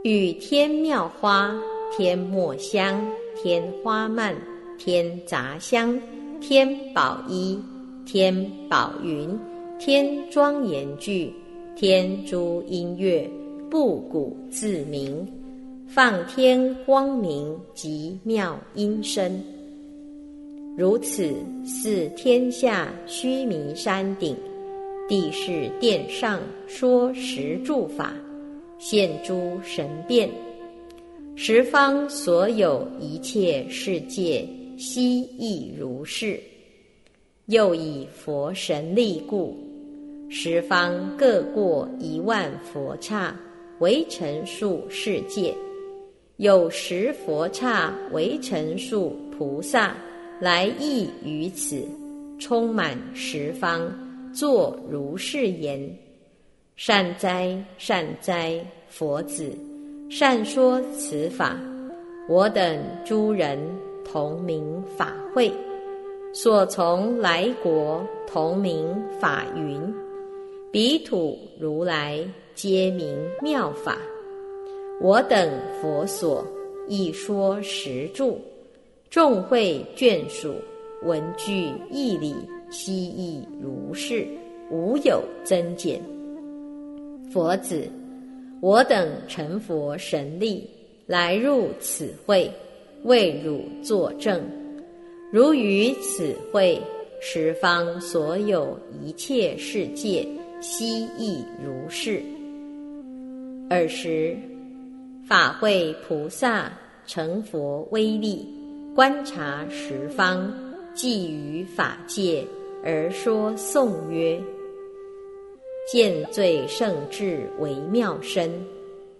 与天妙花，天墨香，天花蔓，天杂香，天宝衣。天宝云，天庄严具，天诸音乐，布谷自鸣，放天光明及妙音声。如此似天下须弥山顶，地是殿上说十住法，现诸神变，十方所有一切世界悉亦如是。又以佛神力故，十方各过一万佛刹为成数世界，有十佛刹为成数菩萨来意于此，充满十方，作如是言：善哉善哉，佛子，善说此法，我等诸人同名法会。所从来国同名法云，彼土如来皆名妙法。我等佛所亦说十著，众会眷属闻具义理，悉亦如是，无有增减。佛子，我等成佛神力，来入此会，为汝作证。如于此会，十方所有一切世界，悉亦如是。尔时，法会菩萨成佛威力，观察十方，寄于法界而说颂曰：“见最胜智为妙身，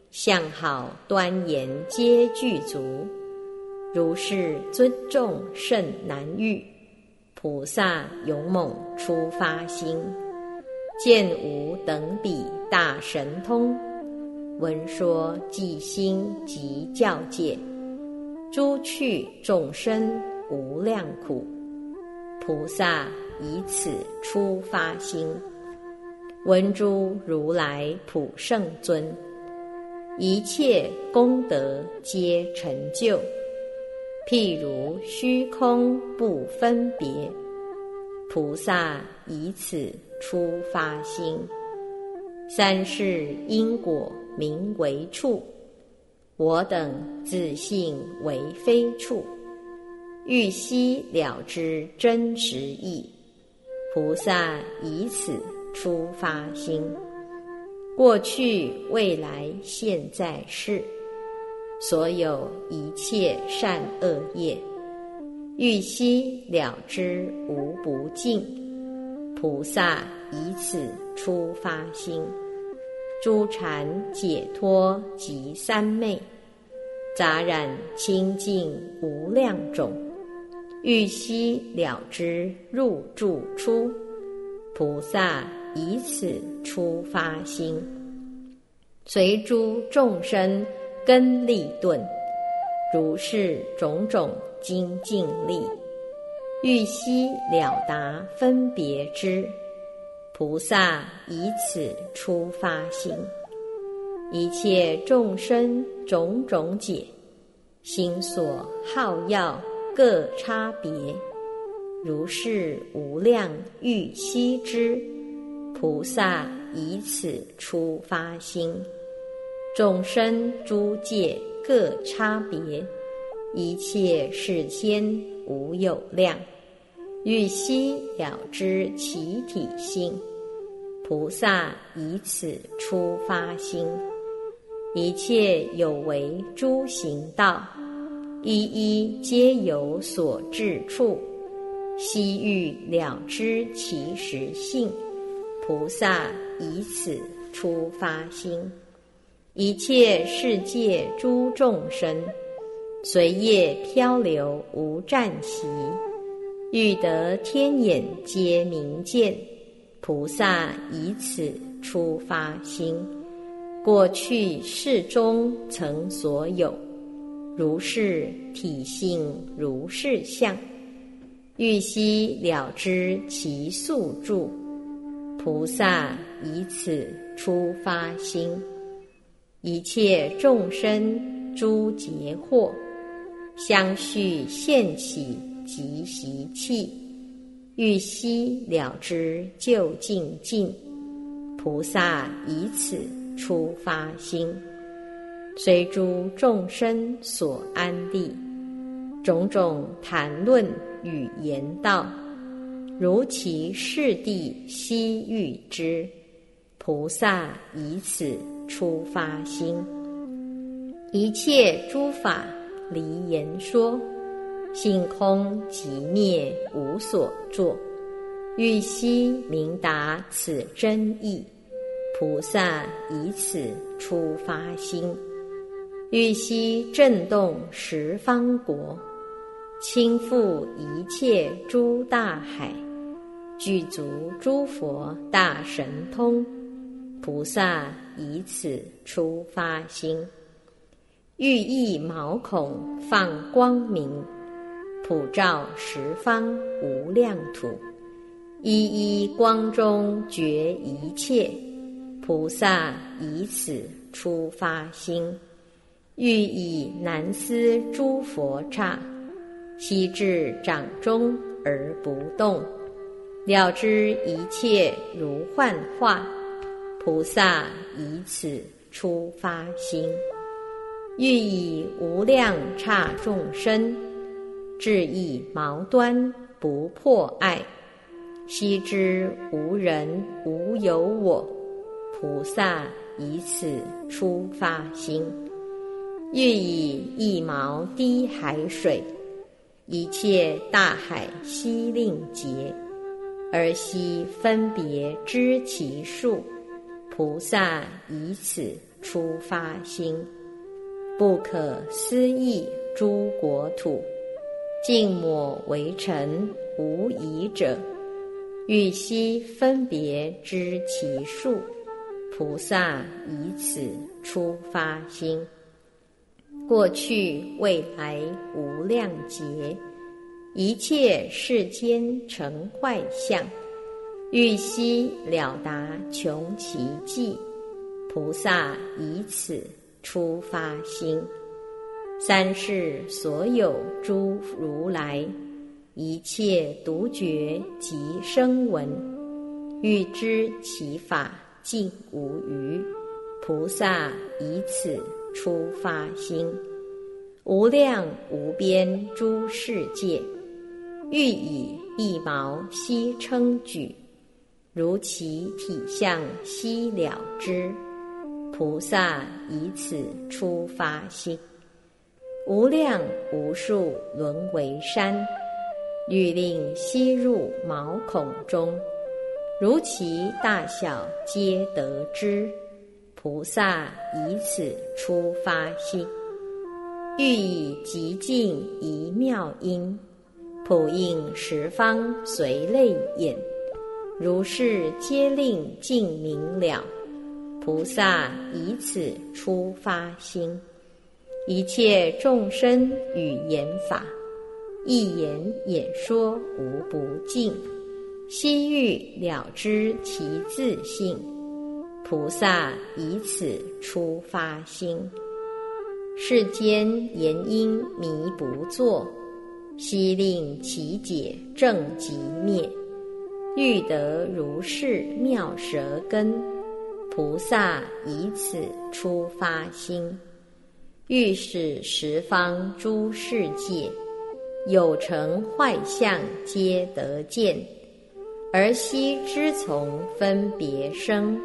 相好端严皆具足。”如是尊重甚难遇，菩萨勇猛出发心，见无等比大神通，闻说即心即教界，诸去众生无量苦，菩萨以此出发心，闻诸如来普圣尊，一切功德皆成就。譬如虚空不分别，菩萨以此出发心。三世因果名为处，我等自信为非处。欲悉了知真实义，菩萨以此出发心。过去、未来、现在世。所有一切善恶业，欲悉了知无不尽。菩萨以此出发心，诸禅解脱及三昧，杂染清净无量种。欲悉了知入住出，菩萨以此出发心，随诸众生。根利钝，如是种种精进力，欲悉了达分别之，菩萨以此出发心，一切众生种种解，心所好要各差别，如是无量欲悉之，菩萨以此出发心。众生诸界各差别，一切世间无有量。欲悉了知其体性，菩萨以此出发心。一切有为诸行道，一一皆有所至处。悉欲了知其实性，菩萨以此出发心。一切世界诸众生，随业漂流无暂息，欲得天眼皆明见，菩萨以此出发心，过去世中曾所有，如是体性，如是相，欲悉了知其宿住，菩萨以此出发心，一切众生诸劫惑，相续现起即习气。欲悉了知究竟尽，菩萨以此出发心，随诸众生所安立，种种谈论与言道，如其事地悉欲之，菩萨以此出发心，一切诸法离言说。性空即灭，无所作。欲悉明达此真意，菩萨以此出发心。欲悉震动十方国，倾覆一切诸大海，具足诸佛大神通，菩萨以此出发心。欲意毛孔放光明。普照十方无量土，一一光中觉一切。菩萨以此出发心，欲以南思诸佛刹，悉至掌中而不动，了知一切如幻化。菩萨以此出发心，欲以无量刹众生。至意矛端不破爱，悉知无人无有我。菩萨以此出发心，欲以一毛滴海水，一切大海悉令竭，而悉分别知其数。菩萨以此出发心，不可思议诸国土。静默为尘无疑者，欲悉分别知其数。菩萨以此出发心，过去未来无量劫，一切世间成坏相，欲悉了达穷其际。菩萨以此出发心。三世所有诸如来，一切独觉及声闻，欲知其法尽无余。菩萨以此出发心，无量无边诸世界，欲以一毛悉称举，如其体相悉了之。菩萨以此出发心。无量无数轮为山，欲令吸入毛孔中，如其大小皆得知。菩萨以此出发心，欲以极尽一妙音，普应十方随类眼，如是皆令尽明了。菩萨以此出发心。一切众生语言法，一言演说无不尽。悉欲了知其自性，菩萨以此出发心。世间言因迷不作，悉令其解正即灭。欲得如是妙舌根，菩萨以此出发心。欲使十方诸世界有成坏相，皆得见，而悉知从分别生。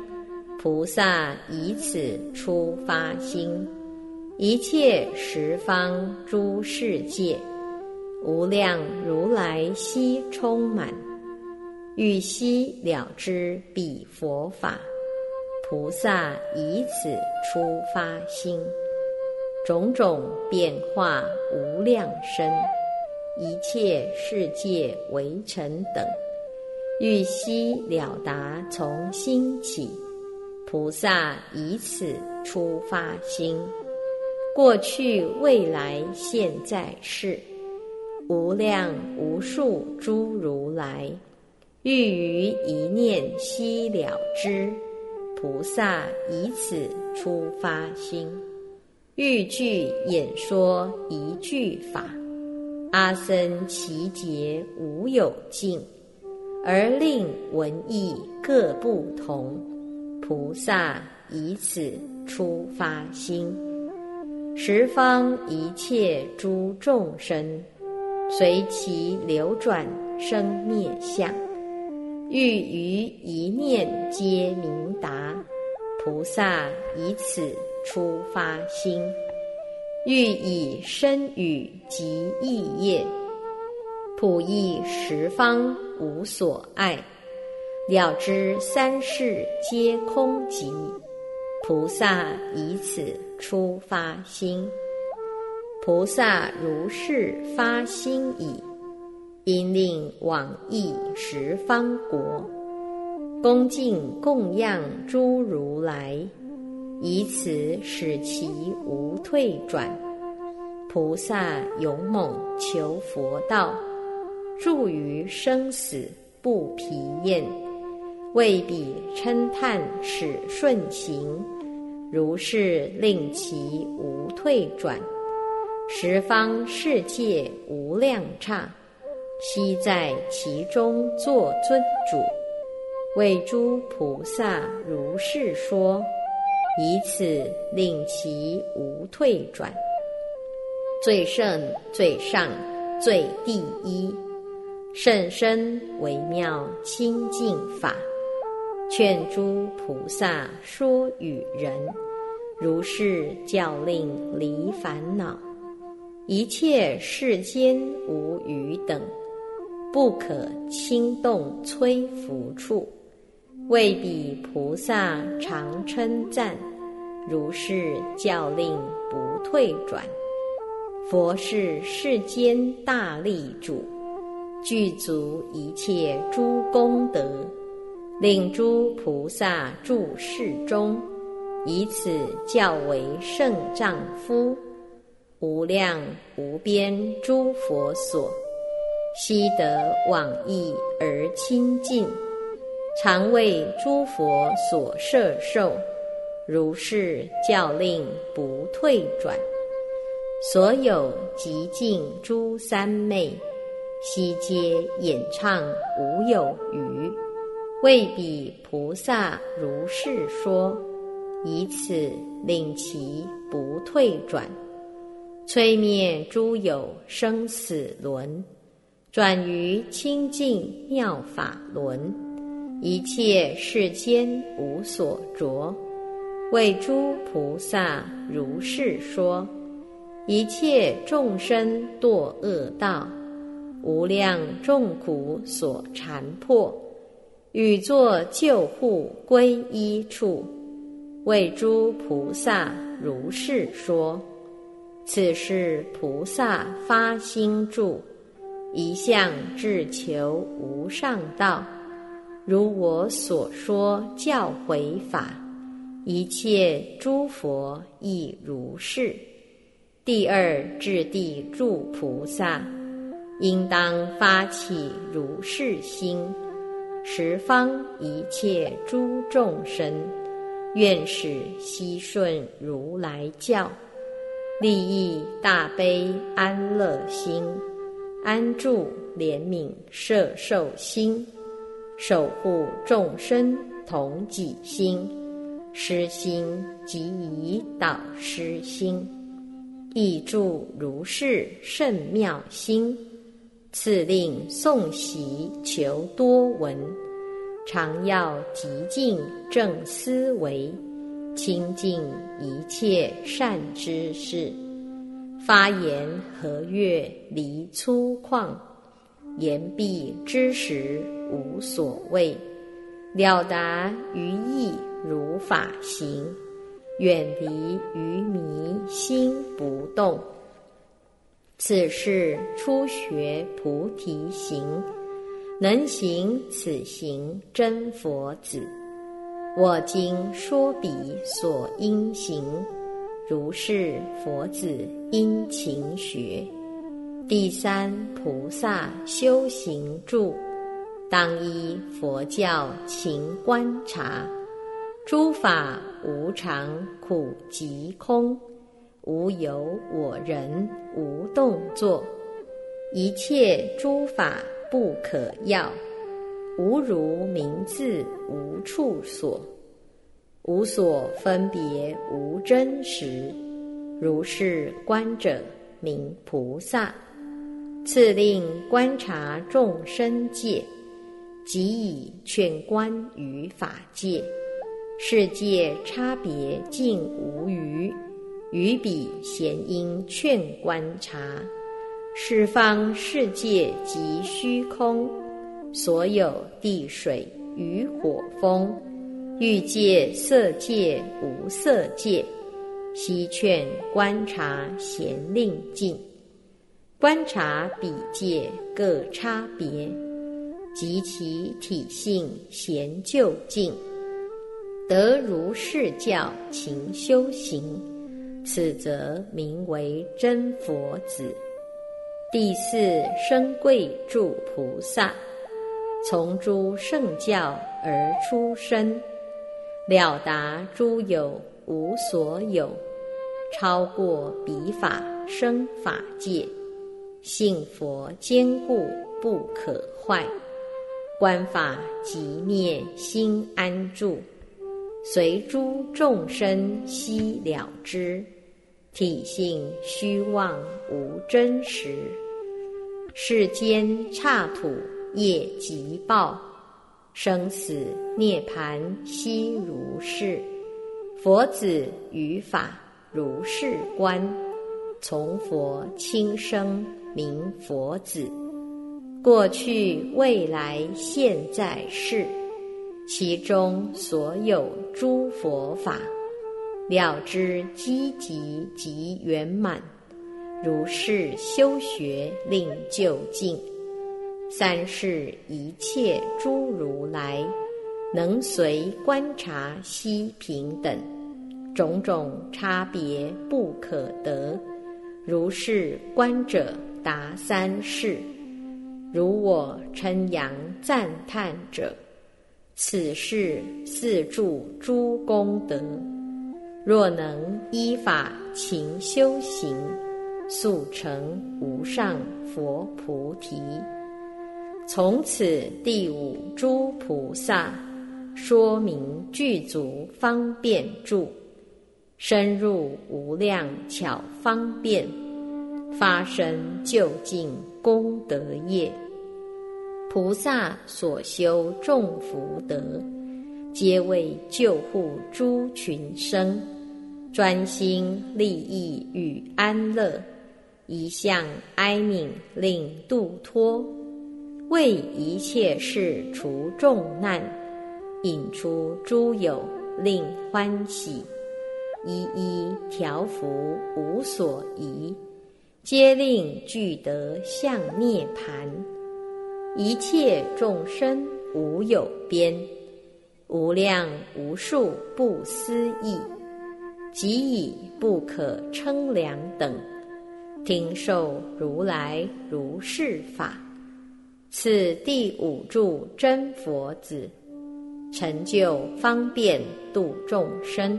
菩萨以此出发心，一切十方诸世界无量如来悉充满，欲悉了知彼佛法。菩萨以此出发心。种种变化无量身，一切世界为尘等，欲悉了达从心起，菩萨以此出发心。过去、未来、现在世，无量无数诸如来，欲于一念悉了之。菩萨以此出发心，欲具演说一句法，阿僧祇劫无有尽，而令文义各不同。菩萨以此出发心。十方一切诸众生，随其流转生灭相，欲于一念皆明达。菩萨以此出发心，欲以身语及意业，普益十方无所爱，了知三世皆空寂。菩萨以此出发心，菩萨如是发心已，因令往诣十方国，恭敬供养诸如来，以此使其无退转。菩萨勇猛求佛道，住于生死不疲厌。为彼称叹使顺行，如是令其无退转。十方世界无量刹，悉在其中作尊主，为诸菩萨如是说，以此令其无退转。最胜最上最第一，甚深微妙清净法。劝诸菩萨说与人，如是教令离烦恼，一切世间无余等，不可轻动摧伏处，为彼菩萨常称赞，如是教令不退转。佛是世间大力主，具足一切诸功德。令诸菩萨住世中，以此教为圣丈夫，无量无边诸佛所，悉得往诣而亲近，常为诸佛所摄受。如是教令不退转，所有极尽诸三昧，悉皆演唱无有余。为彼菩萨如是说，以此令其不退转，摧灭诸有生死轮，转于清净妙法轮，一切世间无所着。为诸菩萨如是说，一切众生堕恶道，无量众苦所缠迫。与作救护归依处，为诸菩萨如是说：此是菩萨发心住，一向至求无上道。如我所说教诲法，一切诸佛亦如是。第二智地住菩萨，应当发起如是心。十方一切诸众生，愿使悉顺如来教，利益大悲安乐心，安住怜悯摄受心，守护众生同己心，失心即以导失心，亦住如是甚妙心。赐令诵习求多闻，常要极尽正思维，清净一切善知识。发言和悦离粗犷，言毕之时无所谓，了达于意如法行，远离于迷心不动。此是初学菩提行，能行此行真佛子。我今说彼所应行，如是佛子应勤学。第三菩萨修行住，当依佛教勤观察。诸法无常，苦集空，无有我人，无动作。一切诸法不可要。无如名字，无处所，无所分别，无真实。如是观者名菩萨。次令观察众生界，即以劝观于法界。世界差别尽无余，于彼贤因劝观察。十方世界即虚空。所有地水与火风，欲界色界无色界，悉劝观察贤令尽，观察彼界各差别，及其体性贤究竟，得如是教勤修行，此则名为真佛子。第四生贵住菩萨。从诸圣教而出生，了达诸有无所有，超过彼法生法界，信佛坚固不可坏，观法即灭心安住，随诸众生悉了之，体性虚妄无真实，世间刹土。业即报，生死涅盘悉如是。佛子于法如是观，从佛亲生名佛子。过去未来现在世，其中所有诸佛法，了知积极及圆满，如是修学令就近。三世一切诸如来，能随观察悉平等，种种差别不可得。如是观者达三世，如我称扬赞叹者，此事四助诸功德。若能依法勤修行，速成无上佛菩提。从此第五诸菩萨说明具足方便住，深入无量巧方便，发生究竟功德业。菩萨所修众福德，皆为救护诸群生，专心利益与安乐，一向哀悯令度脱。为一切事除众难，引出诸有令欢喜，一一调伏无所疑，皆令具得向涅盘。一切众生无有边，无量无数不思议，即以不可称量等，听受如来如是法。此第五柱真佛子，成就方便度众生，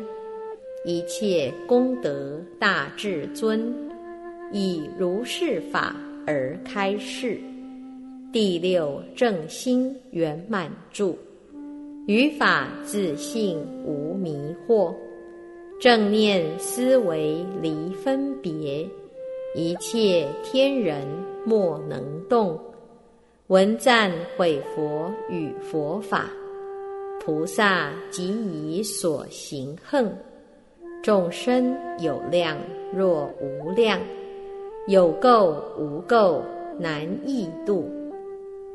一切功德大至尊，以如是法而开示。第六正心圆满住，于法自信无迷惑，正念思维离分别，一切天人莫能动。闻赞毁佛与佛法，菩萨即以所行恨，众生有量若无量，有垢无垢难易度，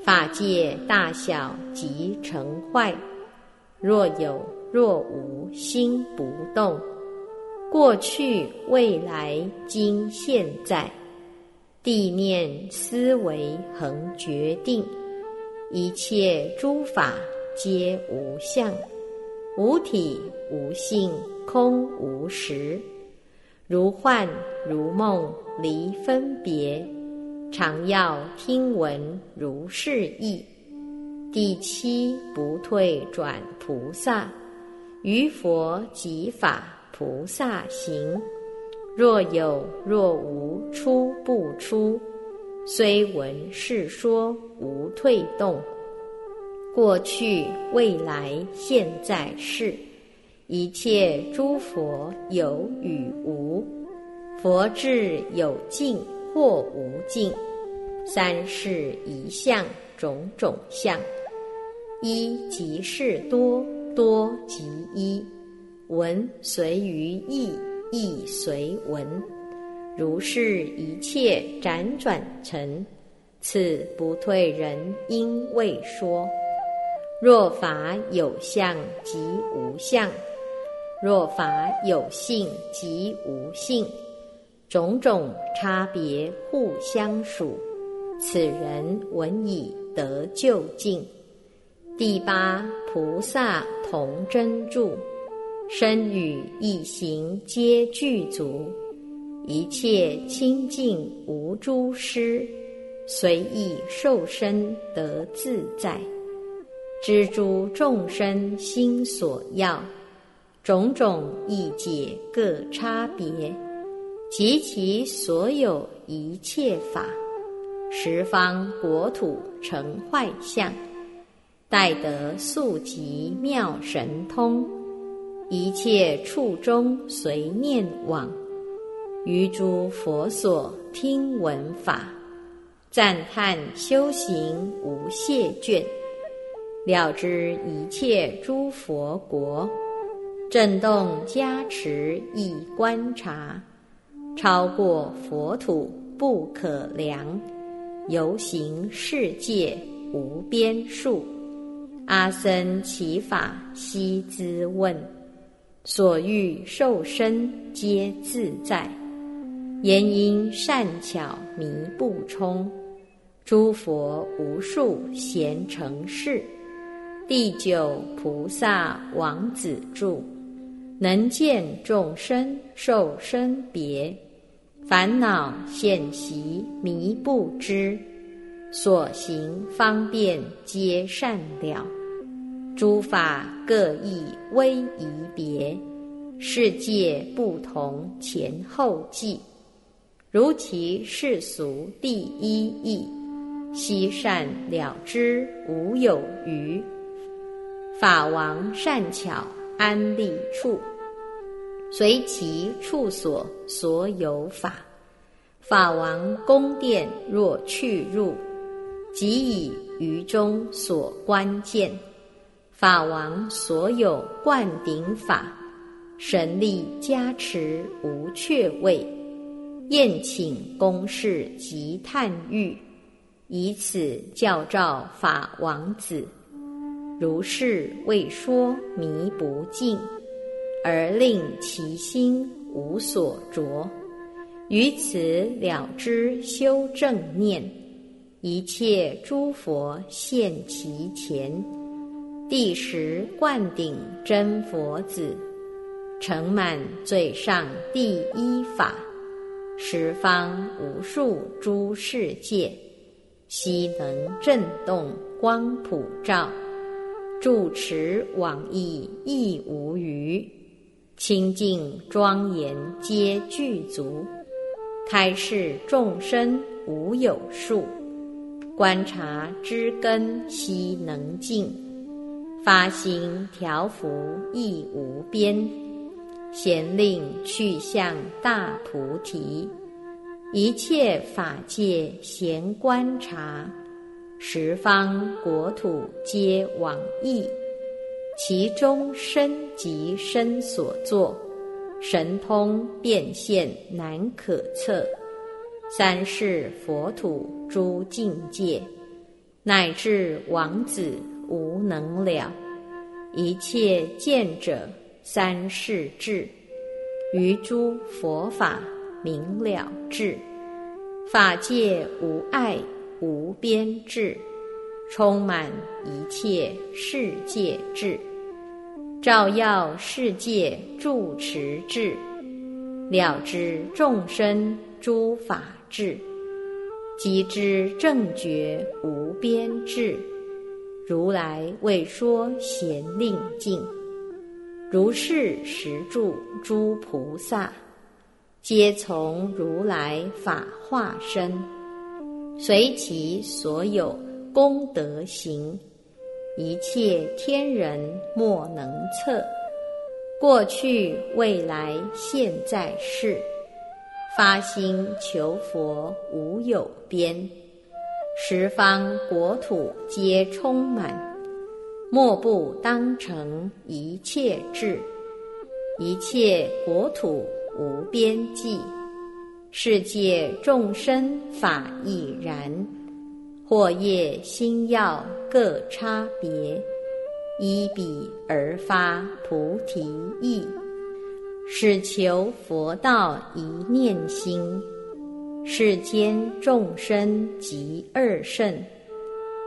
法界大小即成坏，若有若无心不动，过去未来今现在。地念思维恒决定，一切诸法皆无相，无体无性，空无实，如幻如梦，离分别。常要听闻如是意。第七不退转菩萨，于佛即法菩萨行。若有若无出不出，虽闻是说无退动。过去未来现在世，一切诸佛有与无，佛智有尽。或无尽，三世一相，种种相，一即是多，多即一，文随于意，意随文，如是一切辗转成，此不退人因未说。若法有相即无相，若法有性即无性。种种差别互相属，此人闻已得究竟。第八菩萨同真住，身语意行皆具足，一切清净无诸失，随意受身得自在。知诸众生心所要，种种意解各差别。及其所有一切法，十方国土成坏相，待得速集妙神通，一切处中随念往，于诸佛所听闻法，赞叹修行无谢倦，了知一切诸佛国，震动加持以观察。超过佛土不可量，游行世界无边数。阿僧祇法悉咨问，所欲受身皆自在。言因善巧弥不充，诸佛无数贤成事。第九菩萨王子住，能见众生受身别。烦恼现习迷不知，所行方便皆善了。诸法各异微仪别，世界不同前后继。如其世俗第一义，悉善了之无有余。法王善巧安立处。随其处所所有法，法王宫殿若去入，即以于中所关键。法王所有灌顶法，神力加持无却位。宴请公事及叹欲，以此教召法王子。如是未说迷不尽。而令其心无所着，于此了知修正念，一切诸佛现其前。第十灌顶真佛子，承满最上第一法，十方无数诸世界，悉能震动光普照，住持往诣亦无余。清净庄严皆具足，开示众生无有数，观察知根悉能尽，发心调伏亦无边，贤令去向大菩提，一切法界闲观察，十方国土皆往诣。其中身即身所作，神通变现难可测。三世佛土诸境界，乃至王子无能了。一切见者三世智，于诸佛法明了智。法界无碍无边智，充满一切世界智，照耀世界住持智，了知众生诸法智，即知正觉无边智。如来为说贤令境，如是十住诸菩萨，皆从如来法化身，随其所有功德行，一切天人莫能测。过去、未来、现在世，发心求佛无有边。十方国土皆充满，莫不当成一切智，一切国土无边际，世界众生法亦然。或业心要各差别，依彼而发菩提意，使求佛道一念心。世间众生及二圣，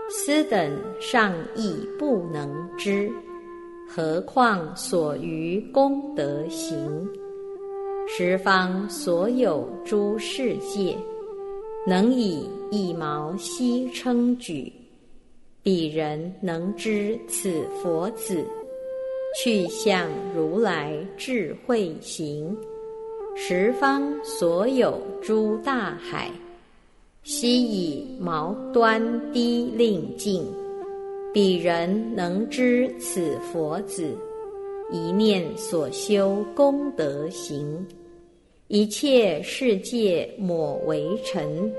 斯等尚亦不能知，何况所于功德行？十方所有诸世界，能以一毛悉称举，彼人能知此佛子，去向如来智慧行。十方所有诸大海，悉以毛端滴令尽。彼人能知此佛子，一念所修功德行，一切世界抹为尘，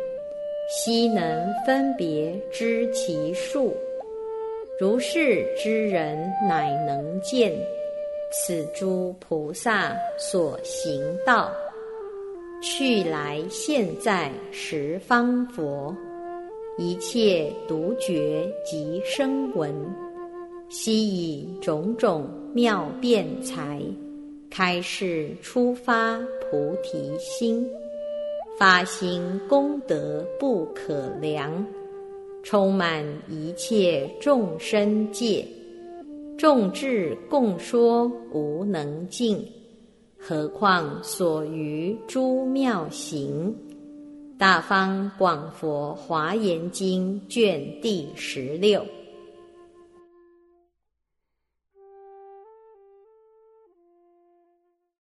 悉能分别知其数。如是之人，乃能见。此诸菩萨所行道，去来现在十方佛，一切独觉及声闻，悉以种种妙辩才，开示出发菩提心，发心功德不可量，充满一切众生界。众智共说无能尽，何况所于诸妙行？大方广佛华严经卷第十六。